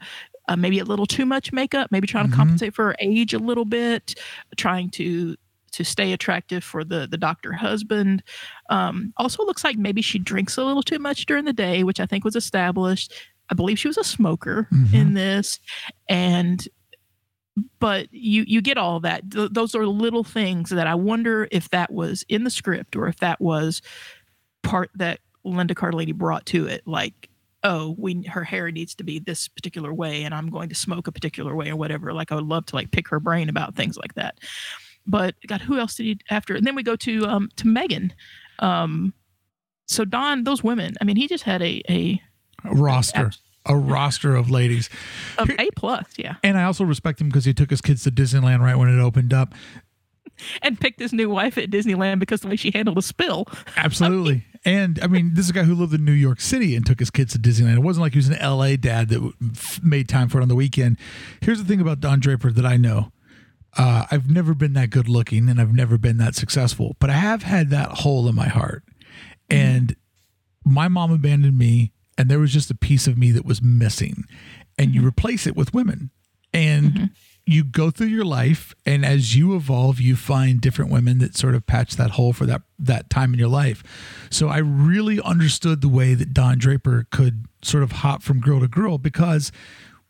Uh, maybe a little too much makeup, maybe trying to compensate for her age a little bit, trying to to stay attractive for the the doctor husband. Um, also, looks like maybe she drinks a little too much during the day, which I think was established. I believe she was a smoker Mhm. in this, and but you you get all that Th- those are little things that i wonder if that was in the script or if that was part that linda cardellini brought to it like oh we her hair needs to be this particular way and i'm going to smoke a particular way or whatever like i would love to like pick her brain about things like that but god who else did he after and then we go to um to megan um so don those women i mean he just had a a A roster, a roster of ladies. of a plus yeah And I also respect him because he took his kids to Disneyland right when it opened up. and picked his new wife at disneyland because the way she handled a spill Absolutely. And I mean, this is a guy who lived in New York City and took his kids to Disneyland. It wasn't like he was an LA dad that made time for it on the weekend. Here's the thing about Don Draper that I know. Uh, I've never been that good looking and I've never been that successful, but I have had that hole in my heart. Mm-hmm. And my mom abandoned me, and there was just a piece of me that was missing. And you mm-hmm. replace it with women. And mm-hmm. you go through your life and as you evolve you find different women that sort of patch that hole for that that time in your life so i really understood the way that don draper could sort of hop from girl to girl because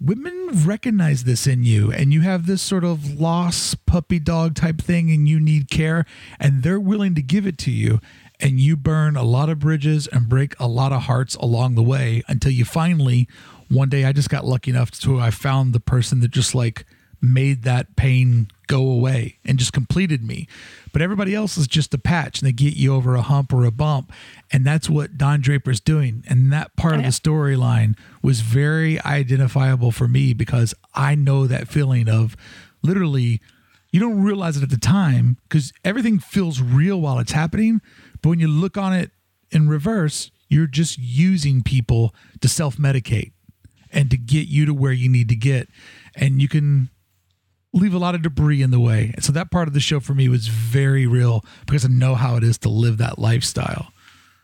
women recognize this in you and you have this sort of lost puppy dog type thing and you need care and they're willing to give it to you and you burn a lot of bridges and break a lot of hearts along the way until you finally one day i just got lucky enough to i found the person that just like made that pain go away and just completed me. But everybody else is just a patch and they get you over a hump or a bump. And that's what Don Draper's doing. And that part of the storyline was very identifiable for me because I know that feeling of literally, you don't realize it at the time because everything feels real while it's happening. But when you look on it in reverse, you're just using people to self medicate and to get you to where you need to get. And you can leave a lot of debris in the way. And so that part of the show for me was very real because I know how it is to live that lifestyle.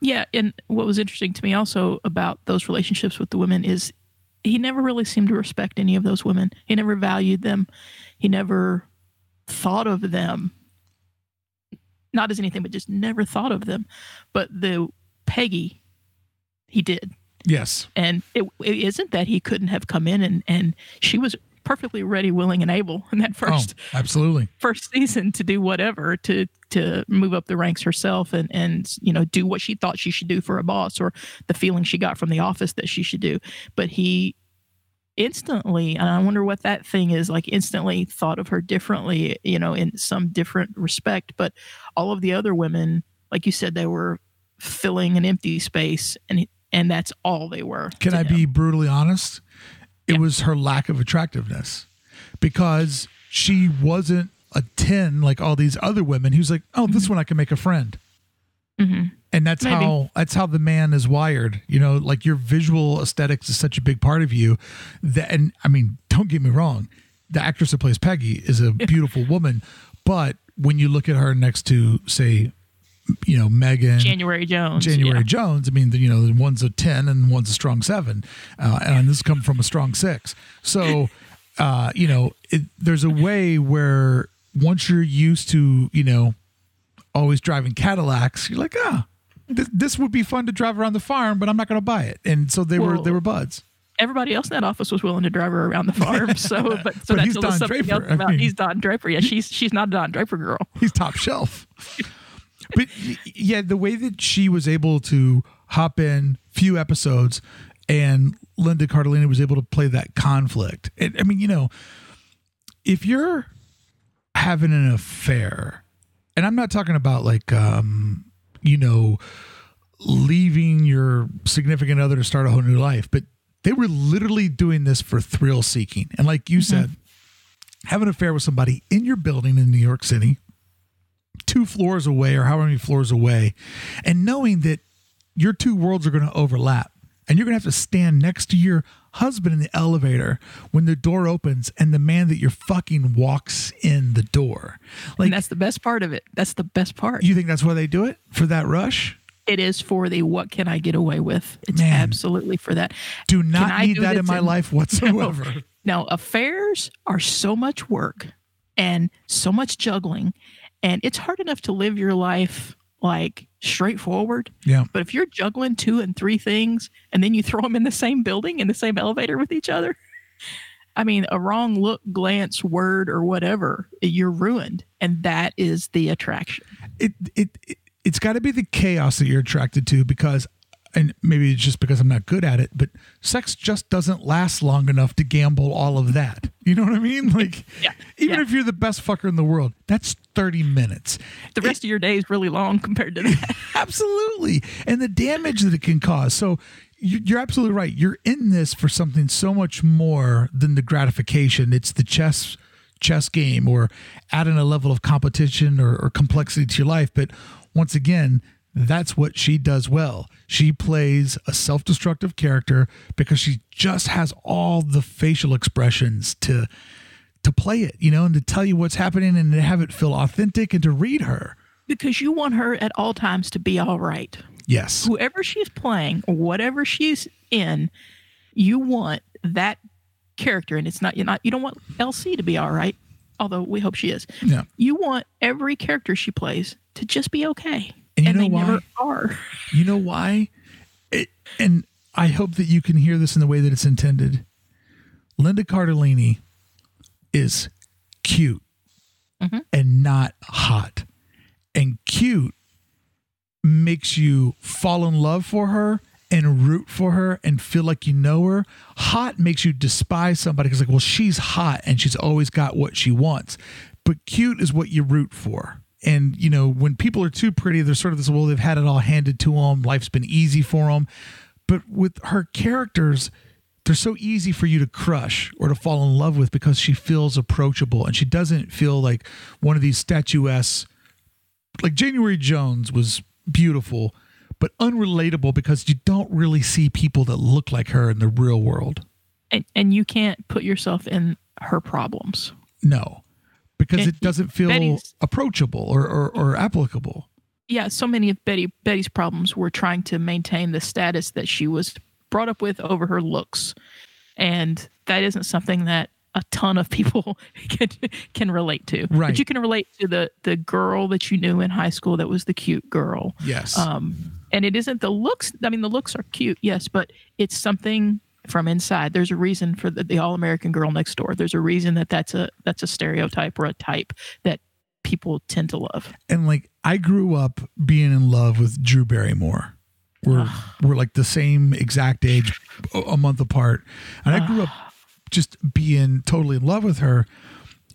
Yeah, and what was interesting to me also about those relationships with the women is he never really seemed to respect any of those women. He never valued them. He never thought of them not as anything but just never thought of them. But the Peggy he did. Yes. And it, it isn't that he couldn't have come in and and she was perfectly ready, willing and able in that oh, first oh, absolutely. first season to do whatever to to move up the ranks herself and and you know do what she thought she should do for a boss or the feeling she got from the office that she should do but he instantly and i wonder what that thing is like instantly thought of her differently you know in some different respect but all of the other women like you said they were filling an empty space and and that's all they were Can I him. be brutally honest? It Yeah. was her lack of attractiveness because she wasn't a 10 like all these other women who's like, oh, this one I can make a friend. Mhm. And that's Maybe. how that's how the man is wired. You know, like your visual aesthetics is such a big part of you that and I mean, don't get me wrong, the actress that plays Peggy is a beautiful woman, but when you look at her next to say, you know, Megan january jones January yeah. Jones. I mean, the, you know, the one's a 10 and one's a strong seven. Uh, and this come from a strong six. So, uh, you know, it, there's a way where once you're used to, you know, always driving Cadillacs, you're like, ah, th- this would be fun to drive around the farm, but I'm not going to buy it. And so they were, they were buds. everybody else in that office was willing to drive her around the farm. So, but so But that's he's Don something Draper. else I about mean- he's Don Draper. Yeah, she's she's not a Don Draper girl. He's top shelf. but yeah, the way that she was able to hop in few episodes and Linda Cardellini was able to play that conflict. And, I mean, you know, if you're having an affair, and I'm not talking about like, um, you know, leaving your significant other to start a whole new life, but they were literally doing this for thrill seeking. And like you said, have an affair with somebody in your building in New York City, two floors away or however many floors away, and knowing that your two worlds are going to overlap and you're going to have to stand next to your husband in the elevator when the door opens and the man that you're fucking walks in the door. Like, and that's the best part of it. That's the best part. you think that's why they do it for that rush? it is for the what can I get away with? It's Man. absolutely for that. Do not I need do that in my in- life whatsoever. Now, affairs are so much work and so much juggling, and it's hard enough to live your life like straightforward. Yeah. But if you're juggling two and three things and then you throw them in the same building, in the same elevator with each other, I mean, a wrong look, glance, word, or whatever, you're ruined. And that is the attraction. it it, it it's got to be the chaos that you're attracted to because and maybe it's just because I'm not good at it, but sex just doesn't last long enough to gamble all of that. You know what I mean? Like Yeah. even Yeah. if you're the best fucker in the world, that's 30 minutes. The rest of your day is really long compared to that. Absolutely. And the damage that it can cause. So you- you're absolutely right. You're in this for something so much more than the gratification. It's the chess chess game or adding a level of competition or, or complexity to your life. But once again, that's what she does well. She plays a self-destructive character because she just has all the facial expressions to to play it, you know, and to tell you what's happening and to have it feel authentic and to read her. because you want her at all times to be all right. Yes. whoever she's playing or whatever she's in, you want that character, and it's not you're not you don't want LC to be all right, although we hope she is. Yeah. You want every character she plays to just be okay, And you know they why? are. You know why? It, and I hope that you can hear this in the way that it's intended. Linda Cardellini is cute mm-hmm. and not hot. And cute makes you fall in love for her and root for her and feel like you know her. Hot makes you despise somebody because, like, well, she's hot and she's always got what she wants. But cute is what you root for. And, you know, when people are too pretty, they're sort of this, well, they've had it all handed to them. Life's been easy for them. But with her characters, they're so easy for you to crush or to fall in love with because she feels approachable and she doesn't feel like one of these statuesque like January Jones was beautiful, but unrelatable because you don't really see people that look like her in the real world. And and you can't put yourself in her problems. No, because it doesn't feel Betty's- approachable or, or, or applicable. Yeah, so many of Betty Betty's problems were trying to maintain the status that she was brought up with over her looks, and that isn't something that a ton of people can can relate to. Right. But you can relate to the the girl that you knew in high school that was the cute girl. Yes. Um, and it isn't the looks. I mean, the looks are cute, yes, but it's something from inside. There's a reason for the, the all American girl next door. There's a reason that that's a that's a stereotype or a type that people tend to love. and like I grew up being in love with Drew Barrymore. We're we're like the same exact age, a a month apart, and I grew up just being totally in love with her.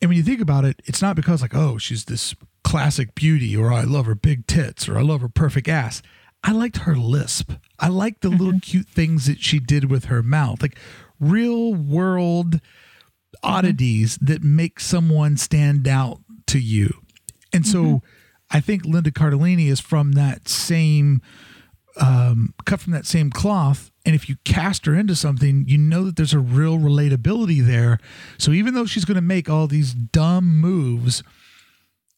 And when you think about it, it's not because like oh she's this classic beauty or I love her big tits or I love her perfect ass. I liked her lisp. I liked the little mm-hmm. cute things that she did with her mouth, like real world mm-hmm. oddities that make someone stand out to you. And so mm-hmm. I think Linda Cardellini is from that same um, cut from that same cloth. And if you cast her into something, you know that there's a real relatability there. So even though she's going to make all these dumb moves,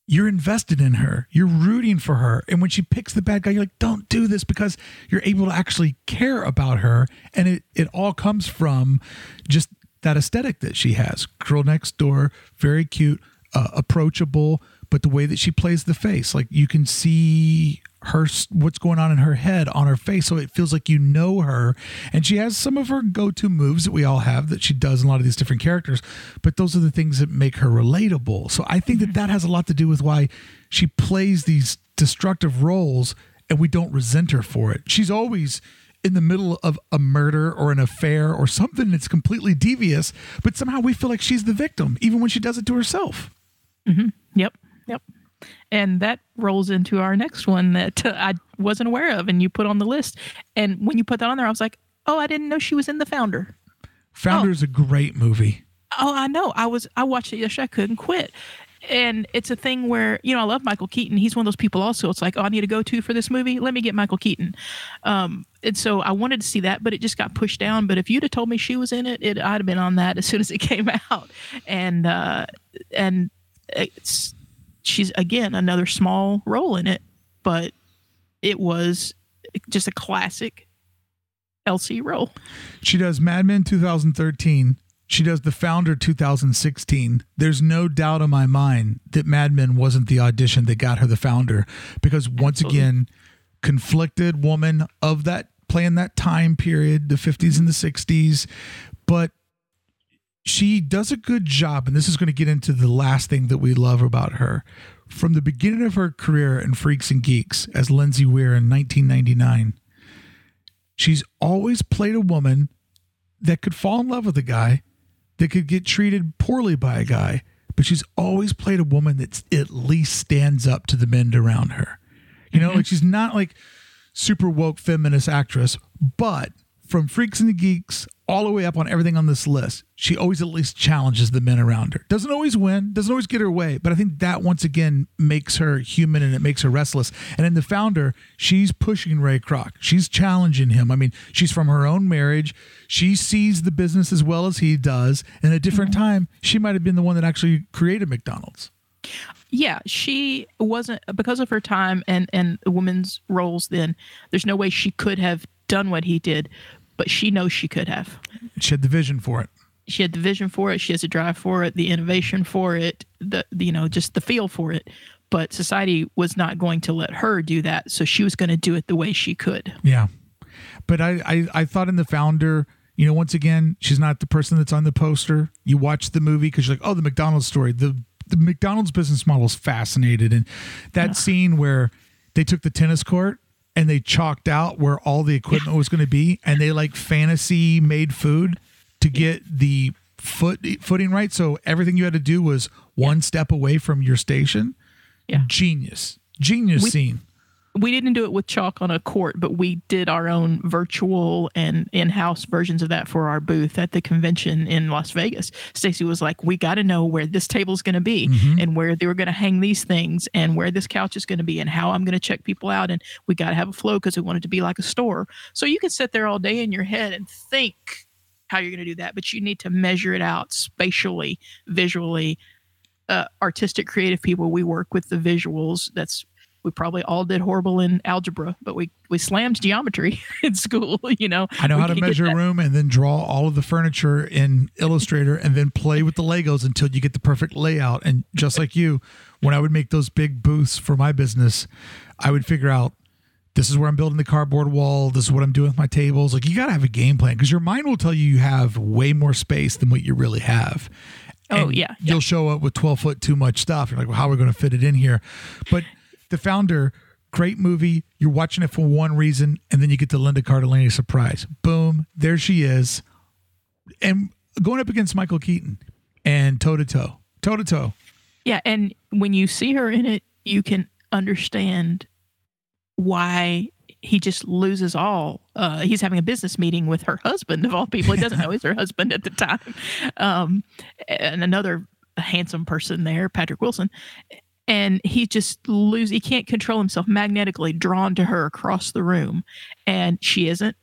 you're invested in her. You're rooting for her. And when she picks the bad guy, you're like, don't do this because you're able to actually care about her. And it, it all comes from just that aesthetic that she has. Girl next door, very cute, uh, approachable, but the way that she plays the face, like you can see her what's going on in her head on her face so it feels like you know her and she has some of her go-to moves that we all have that she does in a lot of these different characters but those are the things that make her relatable so i think that mm-hmm. that has a lot to do with why she plays these destructive roles and we don't resent her for it. She's always in the middle of a murder or an affair or something that's completely devious, but somehow we feel like she's the victim, even when she does it to herself. Mm-hmm. Yep. Yep. And that rolls into our next one that uh, I wasn't aware of and you put on the list. And when you put that on there, I was like, oh, I didn't know she was in The Founder. Founder is a great movie. Oh, I know. I was I watched it yesterday. I couldn't quit. And it's a thing where, you know, I love Michael Keaton. He's one of those people also. It's like, oh, I need to go to for this movie. Let me get Michael Keaton. Um, and so I wanted to see that, but it just got pushed down. But if you'd have told me she was in it, it I'd have been on that as soon as it came out. And uh and it's she's again another small role in it, but it was just a classic LC role. She does Mad Men 2013. She does The Founder 2016. There's no doubt in my mind that Mad Men wasn't the audition that got her the Founder because once Absolutely. again, conflicted woman of that playing that time period, the 50s and the 60s, but she does a good job and this is going to get into the last thing that we love about her. From the beginning of her career in Freaks and Geeks as Lindsay Weir in 1999, she's always played a woman that could fall in love with a guy, that could get treated poorly by a guy, but she's always played a woman that at least stands up to the men around her. You know, like mm-hmm. she's not like super woke feminist actress, but from Freaks and the Geeks all the way up on everything on this list, she always at least challenges the men around her. Doesn't always win, doesn't always get her way, but I think that once again makes her human and it makes her restless. And in the founder, she's pushing Ray Kroc. She's challenging him. I mean, she's from her own marriage. She sees the business as well as he does. And at a different mm-hmm. time, she might have been the one that actually created McDonald's. Yeah, she wasn't because of her time and and women's roles. Then there's no way she could have done what he did, but she knows she could have. She had the vision for it. She had the vision for it. She has a drive for it, the innovation for it, the the, you know just the feel for it. But society was not going to let her do that, so she was going to do it the way she could. Yeah. But I, I, I thought in the founder, you know, once again, she's not the person that's on the poster. You watch the movie because you're like, oh, the McDonald's story. The the McDonald's business model is fascinated. And that scene where they took the tennis court and they chalked out where all the equipment was going to be and they like fantasy made food to get the foot footing right. So everything you had to do was one step away from your station. Yeah. Genius. Genius We- scene. We didn't do it with chalk on a court, but we did our own virtual and in-house versions of that for our booth at the convention in Las Vegas. Stacy was like, "We got to know where this table's going to be, and where they were going to hang these things, and where this couch is going to be, and how I'm going to check people out, and we got to have a flow because we want it to be like a store. So you can sit there all day in your head and think how you're going to do that, but you need to measure it out spatially, visually." Uh, artistic, creative people, we work with the visuals. That's we probably all did horrible in algebra, but we we slammed geometry in school. You know, I know We how to measure a room and then draw all of the furniture in Illustrator and then play with the Legos until you get the perfect layout. And just like you, when I would make those big booths for my business, I would figure out this is where I'm building the cardboard wall. This is what I'm doing with my tables. Like you got to have a game plan because your mind will tell you you have way more space than what you really have. Oh, And yeah, You'll show up with 12 foot too much stuff. You're like, well, how are we going to fit it in here? But the founder, great movie. You're watching it for one reason, and then you get the Linda Cardellini surprise. Boom, there she is, and going up against Michael Keaton and toe to toe, toe to toe. Yeah, and when you see her in it, you can understand why he just loses all. Uh, he's having a business meeting with her husband of all people. He doesn't know he's her husband at the time, um, and another handsome person there, Patrick Wilson. And he just lose. He can't control himself. Magnetically drawn to her across the room, and she isn't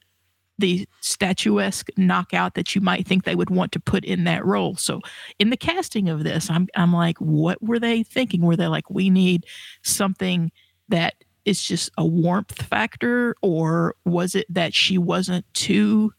the statuesque knockout that you might think they would want to put in that role. So in the casting of this, I'm I'm like, what were they thinking? Were they like, we need something that is just a warmth factor, or was it that she wasn't too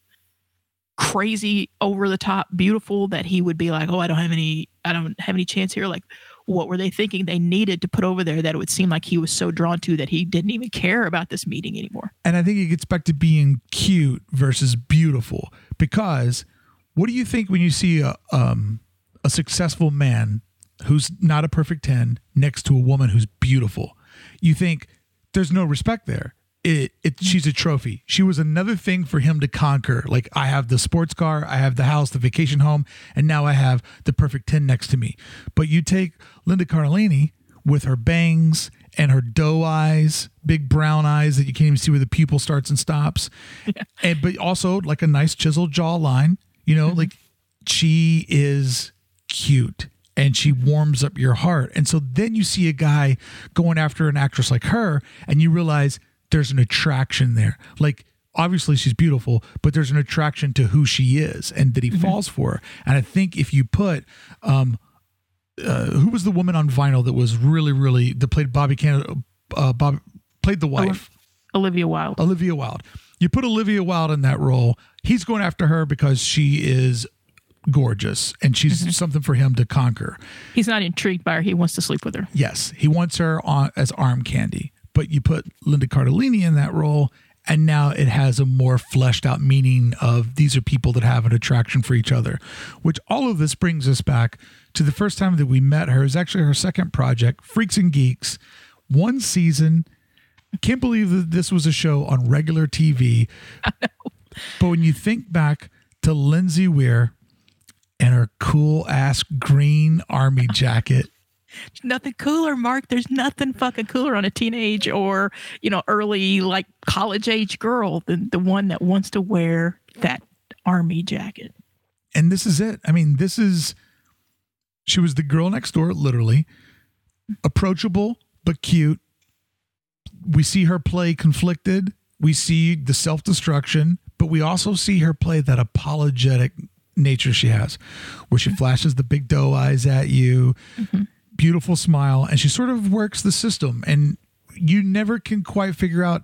crazy over the top beautiful that he would be like, oh, I don't have any, I don't have any chance here. Like, what were they thinking they needed to put over there that it would seem like he was so drawn to that he didn't even care about this meeting anymore? And I think it gets back to being cute versus beautiful because what do you think when you see a um a successful man who's not a perfect 10 next to a woman who's beautiful? you think there's no respect there. It, it she's a trophy. She was another thing for him to conquer. Like I have the sports car, I have the house, the vacation home, and now I have the perfect 10 next to me. But you take Linda Cardellini with her bangs and her doe eyes, big brown eyes that you can't even see where the pupil starts and stops. And but also like a nice chiseled jawline, you know, mm-hmm. like she is cute and she warms up your heart. And so then you see a guy going after an actress like her and you realize there's an attraction there. Like obviously she's beautiful, but there's an attraction to who she is and that he falls for her. And I think if you put um uh, who was the woman on vinyl that was really really that played Bobby Cannavale uh, Bob played the wife Olivia Wilde. Olivia Wilde. You put Olivia Wilde in that role, he's going after her because she is gorgeous and she's something for him to conquer. He's not intrigued by her. He wants to sleep with her. Yes, he wants her on as arm candy. But you put Linda Cardellini in that role, and now it has a more fleshed out meaning of these are people that have an attraction for each other. Which all of this brings us back to the first time that we met her. is actually her second project, Freaks and Geeks, one season. Can't believe that this was a show on regular TV. But when you think back to Lindsay Weir and her cool ass green army jacket, Nothing cooler, Mark. There's nothing fucking cooler on a teenage or, you know, early like college age girl than the one that wants to wear that army jacket. and this is it. I mean, this is she was the girl next door, literally approachable but cute. We see her play conflicted. We see the self destruction, but we also see her play that apologetic nature she has, where she mm-hmm. flashes the big doe eyes at you, mm-hmm. Beautiful smile, and she sort of works the system. And you never can quite figure out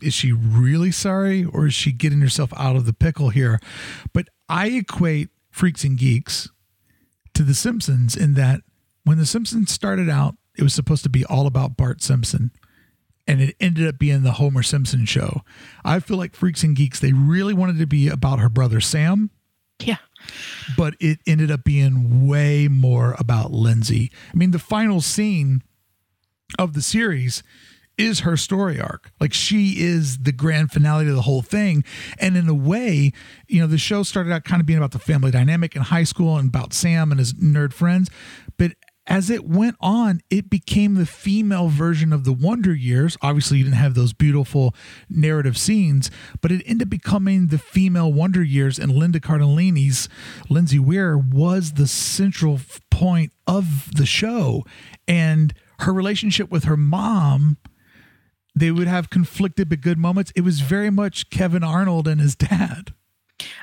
is she really sorry or is she getting herself out of the pickle here? But I equate Freaks and Geeks to The Simpsons in that when The Simpsons started out, it was supposed to be all about Bart Simpson. And it ended up being the Homer Simpson show. I feel like Freaks and Geeks, they really wanted to be about her brother Sam, Yeah. But it ended up being way more about Lindsay. I mean, the final scene of the series is her story arc. Like she is the grand finale to the whole thing. And in a way, you know, the show started out kind of being about the family dynamic in high school and about Sam and his nerd friends. But as it went on, it became the female version of the Wonder Years. Obviously, you didn't have those beautiful narrative scenes, but it ended up becoming the female Wonder Years. And Linda Cardellini's Lindsay Weir was the central point of the show. And her relationship with her mom they would have conflicted but good moments. It was very much Kevin Arnold and his dad.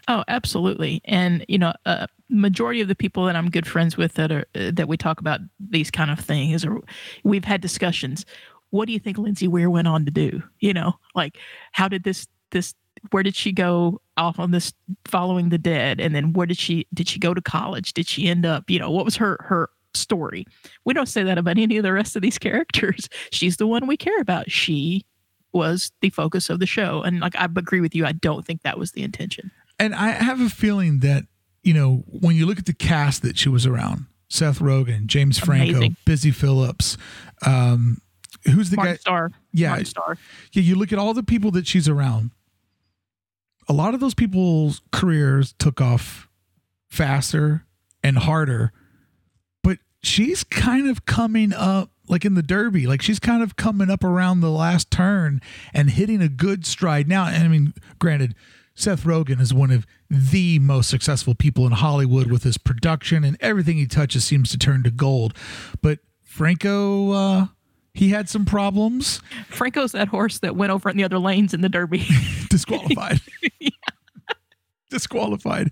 Oh, absolutely. And you know, uh, majority of the people that I'm good friends with that are uh, that we talk about these kind of things, or we've had discussions. What do you think Lindsay Weir went on to do? You know, like how did this this where did she go off on this following the dead, and then where did she did she go to college? Did she end up? You know, what was her her story? We don't say that about any of the rest of these characters. She's the one we care about. She was the focus of the show, and like I agree with you. I don't think that was the intention. And I have a feeling that, you know, when you look at the cast that she was around, Seth Rogen, James Franco, Amazing. Busy Phillips, um, who's the guy? Starr. Yeah. Starr. Yeah, you look at all the people that she's around. A lot of those people's careers took off faster and harder, but she's kind of coming up like in the derby like she's kind of coming up around the last turn and hitting a good stride now and i mean granted seth rogen is one of the most successful people in hollywood with his production and everything he touches seems to turn to gold but franco uh he had some problems Franco's that horse that went over in the other lanes in the Derby. disqualified. disqualified.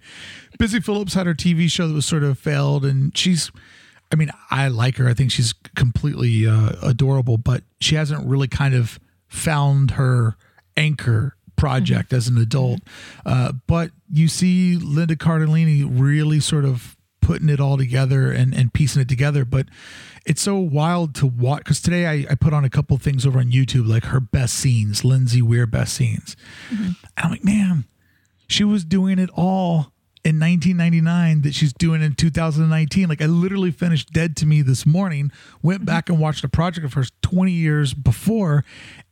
Busy Phillips had her TV show that was sort of failed, and she's. I mean, I like her. I think she's completely uh, adorable, but she hasn't really kind of found her anchor project as an adult. Uh, but you see Linda Cardellini really sort of putting it all together and, and piecing it together. But it's so wild to watch because today I, I put on a couple things over on YouTube, like her best scenes, Lindsay Weir best scenes. And I'm like, man, she was doing it all in 1999 that she's doing in 2019. Like I literally finished Dead to Me this morning, went back and watched a project of hers 20 years before,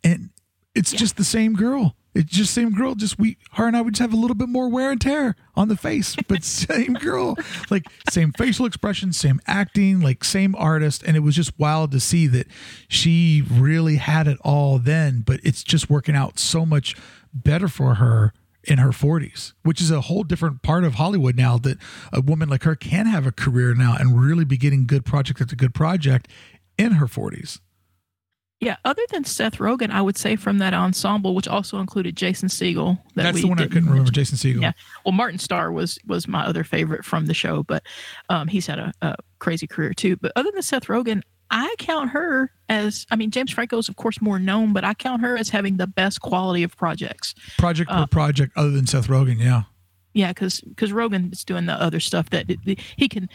and it's just the same girl. It's just same girl. Just we, her and I would just have a little bit more wear and tear on the face, but same girl. Like same facial expression, same acting, like same artist, and it was just wild to see that she really had it all then. But it's just working out so much better for her in her 40s, which is a whole different part of Hollywood now that a woman like her can have a career now and really be getting good project after good project in her 40s. Yeah, other than Seth Rogen, I would say from that ensemble, which also included Jason Segel. That That's the one I couldn't remember, mention. Jason Segel. Yeah. Well, Martin Starr was was my other favorite from the show, but um, he's had a, a crazy career too. But other than Seth Rogen, I count her as I mean James Franco is of course more known, but I count her as having the best quality of projects. Project Uh, per project, other than Seth Rogen. Yeah. Yeah, because because Rogen is doing the other stuff that he can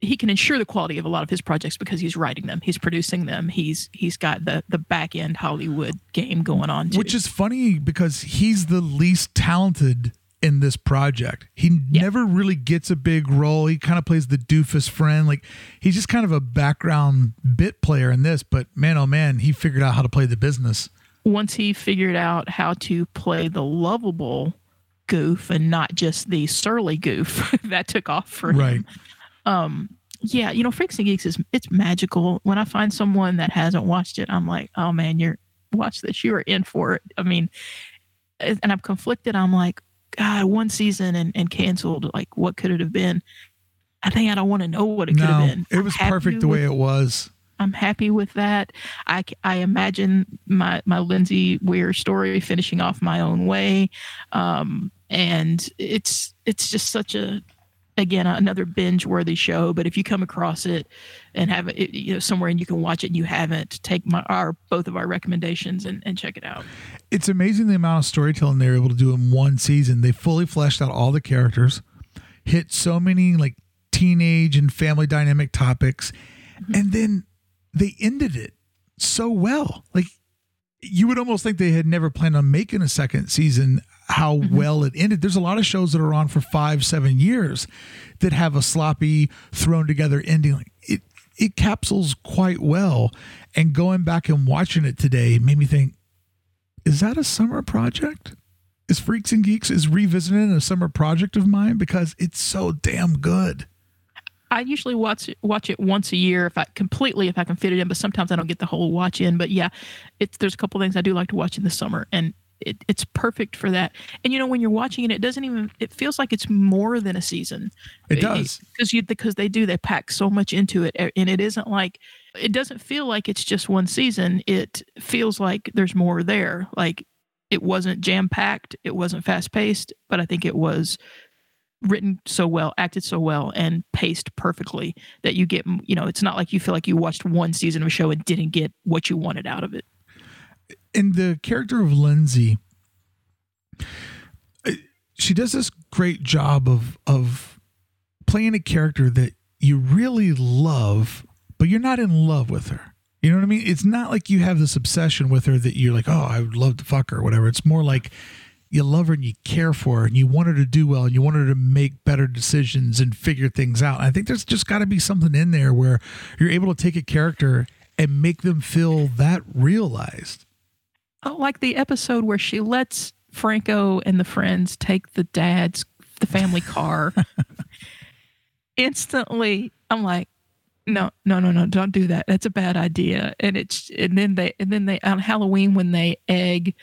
he can ensure the quality of a lot of his projects because he's writing them, he's producing them, he's he's got the the back end Hollywood game going on too. Which is funny because he's the least talented in this project. He Yeah. never really gets a big role. He kind of plays the doofus friend. Like he's just kind of a background bit player in this, but man oh man, he figured out how to play the business. once he figured out how to play the lovable goof and not just the surly goof that took off for Right. Um yeah you know freaks and geeks is it's magical. When i find someone that hasn't watched it i'm like oh man you're watch this. You are in for it. I mean and i'm conflicted. I'm like god one season and, and canceled. Like what could it have been? I think i don't want to know what it could have been. it was perfect the with way it was. I'm happy with that. I, I imagine my my Lindsay Weir story finishing off my own way, um, and it's it's just such a again another binge worthy show. But if you come across it and have it you know somewhere and you can watch it and you haven't, take my our both of our recommendations and, and check it out. It's amazing the amount of storytelling they were able to do in one season. They fully fleshed out all the characters, hit so many like teenage and family dynamic topics, mm-hmm. and then they ended it so well. Like you would almost think they had never planned on making a second season how mm-hmm. well it ended. There's a lot of shows that are on for five, seven years that have a sloppy, thrown together ending. It it capsules quite well. And going back and watching it today made me think, is that a summer project? Is Freaks and Geeks is revisiting a summer project of mine because it's so damn good. I usually watch it, watch it once a year if I completely if I can fit it in, but sometimes I don't get the whole watch in. But yeah, it's there's a couple things I do like to watch in the summer, and it, it's perfect for that. And you know, when you're watching it, it doesn't even it feels like it's more than a season. It eh, does. because you because they do they pack so much into it, eh, and it isn't like it doesn't feel like it's just one season. It feels like there's more there. Like it wasn't jam packed, it wasn't fast paced, but I think it was written so well, acted so well, and paced perfectly that you get, you know, it's not like you feel like you watched one season of a show and didn't get what you wanted out of it. And the character of Lindsay, she does this great job of of playing a character that you really love, but you're not in love with her. You know what I mean? It's not like you have this obsession with her that you're like, oh, I would love to fuck her or whatever. It's more like you love her and you care for her and you want her to do well and you want her to make better decisions and figure things out. I think there's just got to be something in there where you're able to take a character and make them feel that realized. Oh, like the episode where she lets Franco and the friends take the dad's the family car. Instantly, I'm like, no, no, no, no, don't do that. That's a bad idea. And it's and then they and then they on Halloween when they egg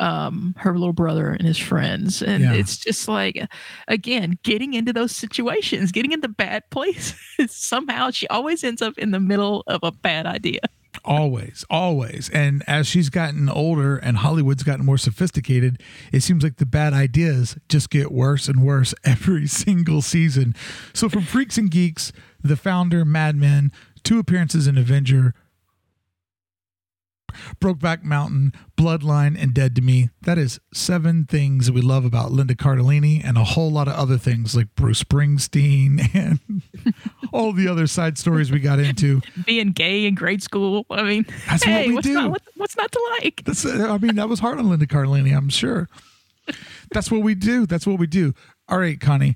um her little brother and his friends and Yeah. it's just like again getting into those situations getting into bad places somehow she always ends up in the middle of a bad idea Always, always. And as she's gotten older and Hollywood's gotten more sophisticated, it seems like the bad ideas just get worse and worse every single season. So, from Freaks and Geeks, The Founder, Mad Men, two appearances in Avenger, Brokeback Mountain, Bloodline, and Dead to Me. That is seven things we love about Linda Cardellini and a whole lot of other things like Bruce Springsteen and all the other side stories we got into. being gay in grade school i mean That's what we what's do. not what, what's not to like That's I mean that was hard on Linda Carlini, I'm sure. That's what we do. That's what we do. All right, Connie.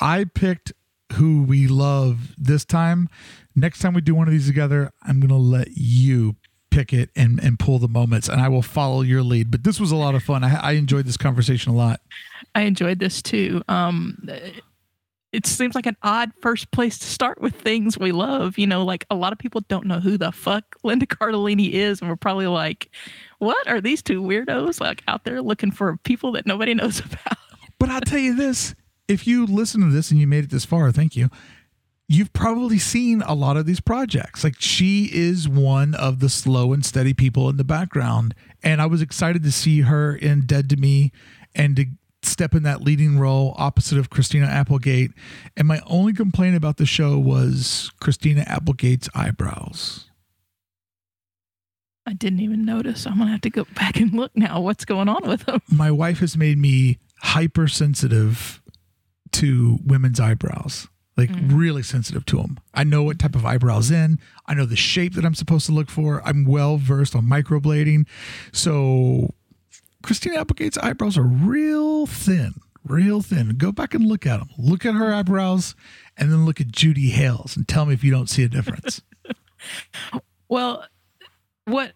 I picked who we love this time. Next time we do one of these together, I'm going to let you pick it and, and pull the moments, and I will follow your lead. But this was a lot of fun. I, I enjoyed this conversation a lot. I enjoyed this too. Um, it seems like an odd first place to start with things we love. You know, like a lot of people don't know who the fuck Linda Cardellini is, and we're probably like, "What are these two weirdos like out there looking for people that nobody knows about?" But I'll tell you this: if you listen to this and you made it this far, thank you. You've probably seen a lot of these projects. Like she is one of the slow and steady people in the background, and I was excited to see her in Dead to Me and to step in that leading role opposite of Christina Applegate. And my only complaint about the show was Christina Applegate's eyebrows. I didn't even notice. I'm gonna have to go back and look now. What's going on with them? My wife has made me hypersensitive to women's eyebrows. Like mm. really sensitive to them. I know what type of eyebrows in. I know the shape that I'm supposed to look for. I'm well versed on microblading. So Christina Applegate's eyebrows are real thin, real thin. Go back and look at them. Look at her eyebrows and then look at Judy Hale's and tell me if you don't see a difference. well, what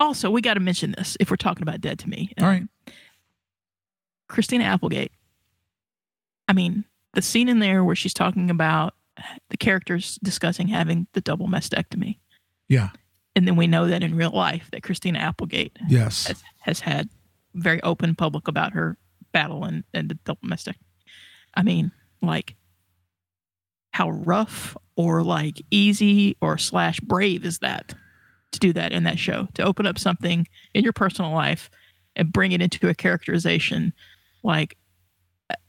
also, we got to mention this if we're talking about Dead to Me. All right. Christina Applegate. I mean, the scene in there where she's talking about the characters discussing having the double mastectomy. Yeah. And then we know that in real life that Christina Applegate yes. has, has had very open public about her battle and, and domestic. I mean, like how rough or like easy or slash brave is that to do that in that show to open up something in your personal life and bring it into a characterization like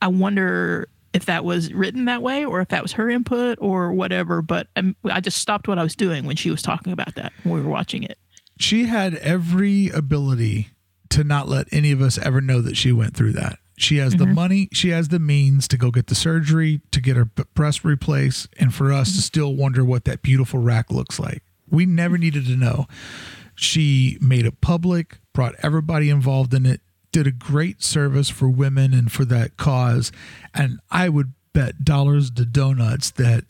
i wonder if that was written that way or if that was her input or whatever but I'm, i just stopped what i was doing when she was talking about that when we were watching it she had every ability to not let any of us ever know that she went through that. She has mm-hmm. the money, she has the means to go get the surgery, to get her breast replaced, and for us mm-hmm. to still wonder what that beautiful rack looks like. We never needed to know. She made it public, brought everybody involved in it, did a great service for women and for that cause. And I would bet dollars to donuts that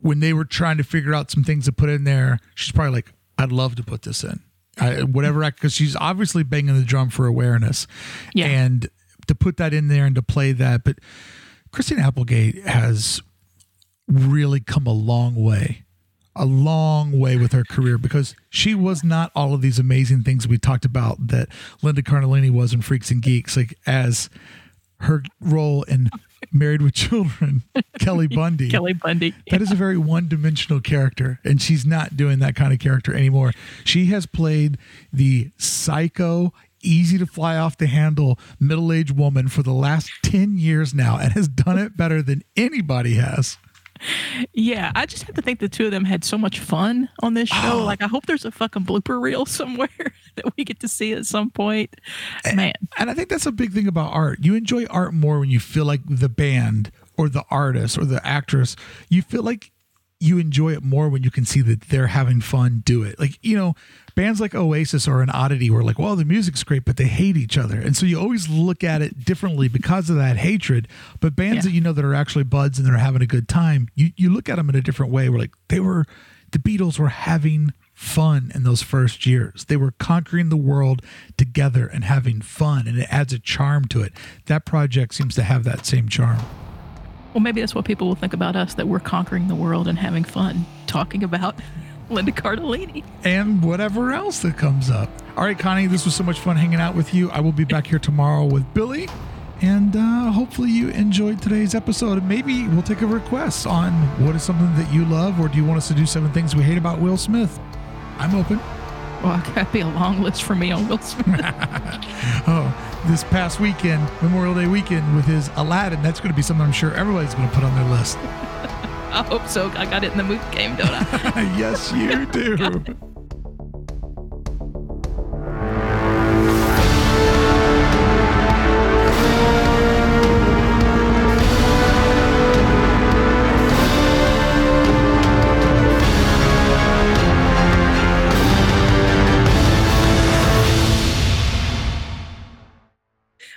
when they were trying to figure out some things to put in there, she's probably like, I'd love to put this in. I, whatever because she's obviously banging the drum for awareness yeah. and to put that in there and to play that but christine applegate has really come a long way a long way with her career because she was not all of these amazing things we talked about that linda cardellini was in freaks and geeks like as her role in Married with Children, Kelly Bundy. Kelly Bundy. That is a very one dimensional character, and she's not doing that kind of character anymore. She has played the psycho, easy to fly off the handle middle aged woman for the last 10 years now and has done it better than anybody has yeah, I just have to think the two of them had so much fun on this show. Oh. Like, I hope there's a fucking blooper reel somewhere that we get to see at some point. Man. And, and I think that's a big thing about art. You enjoy art more when you feel like the band or the artist or the actress, you feel like you enjoy it more when you can see that they're having fun do it. Like, you know, bands like Oasis or an oddity where like, well, the music's great, but they hate each other. And so you always look at it differently because of that hatred. But bands yeah. that you know that are actually buds and they're having a good time, you, you look at them in a different way. We're like, they were, the Beatles were having fun in those first years. They were conquering the world together and having fun, and it adds a charm to it. That project seems to have that same charm. Well, maybe that's what people will think about us that we're conquering the world and having fun talking about Linda Cardellini. And whatever else that comes up. All right, Connie, this was so much fun hanging out with you. I will be back here tomorrow with Billy. And uh, hopefully you enjoyed today's episode. Maybe we'll take a request on what is something that you love, or do you want us to do seven things we hate about Will Smith? I'm open. Well, that'd be a long list for me on Will Smith. oh, this past weekend, Memorial Day weekend, with his Aladdin, that's going to be something I'm sure everybody's going to put on their list. I hope so. I got it in the movie game, don't I? yes, you do.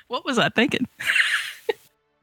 What was I thinking?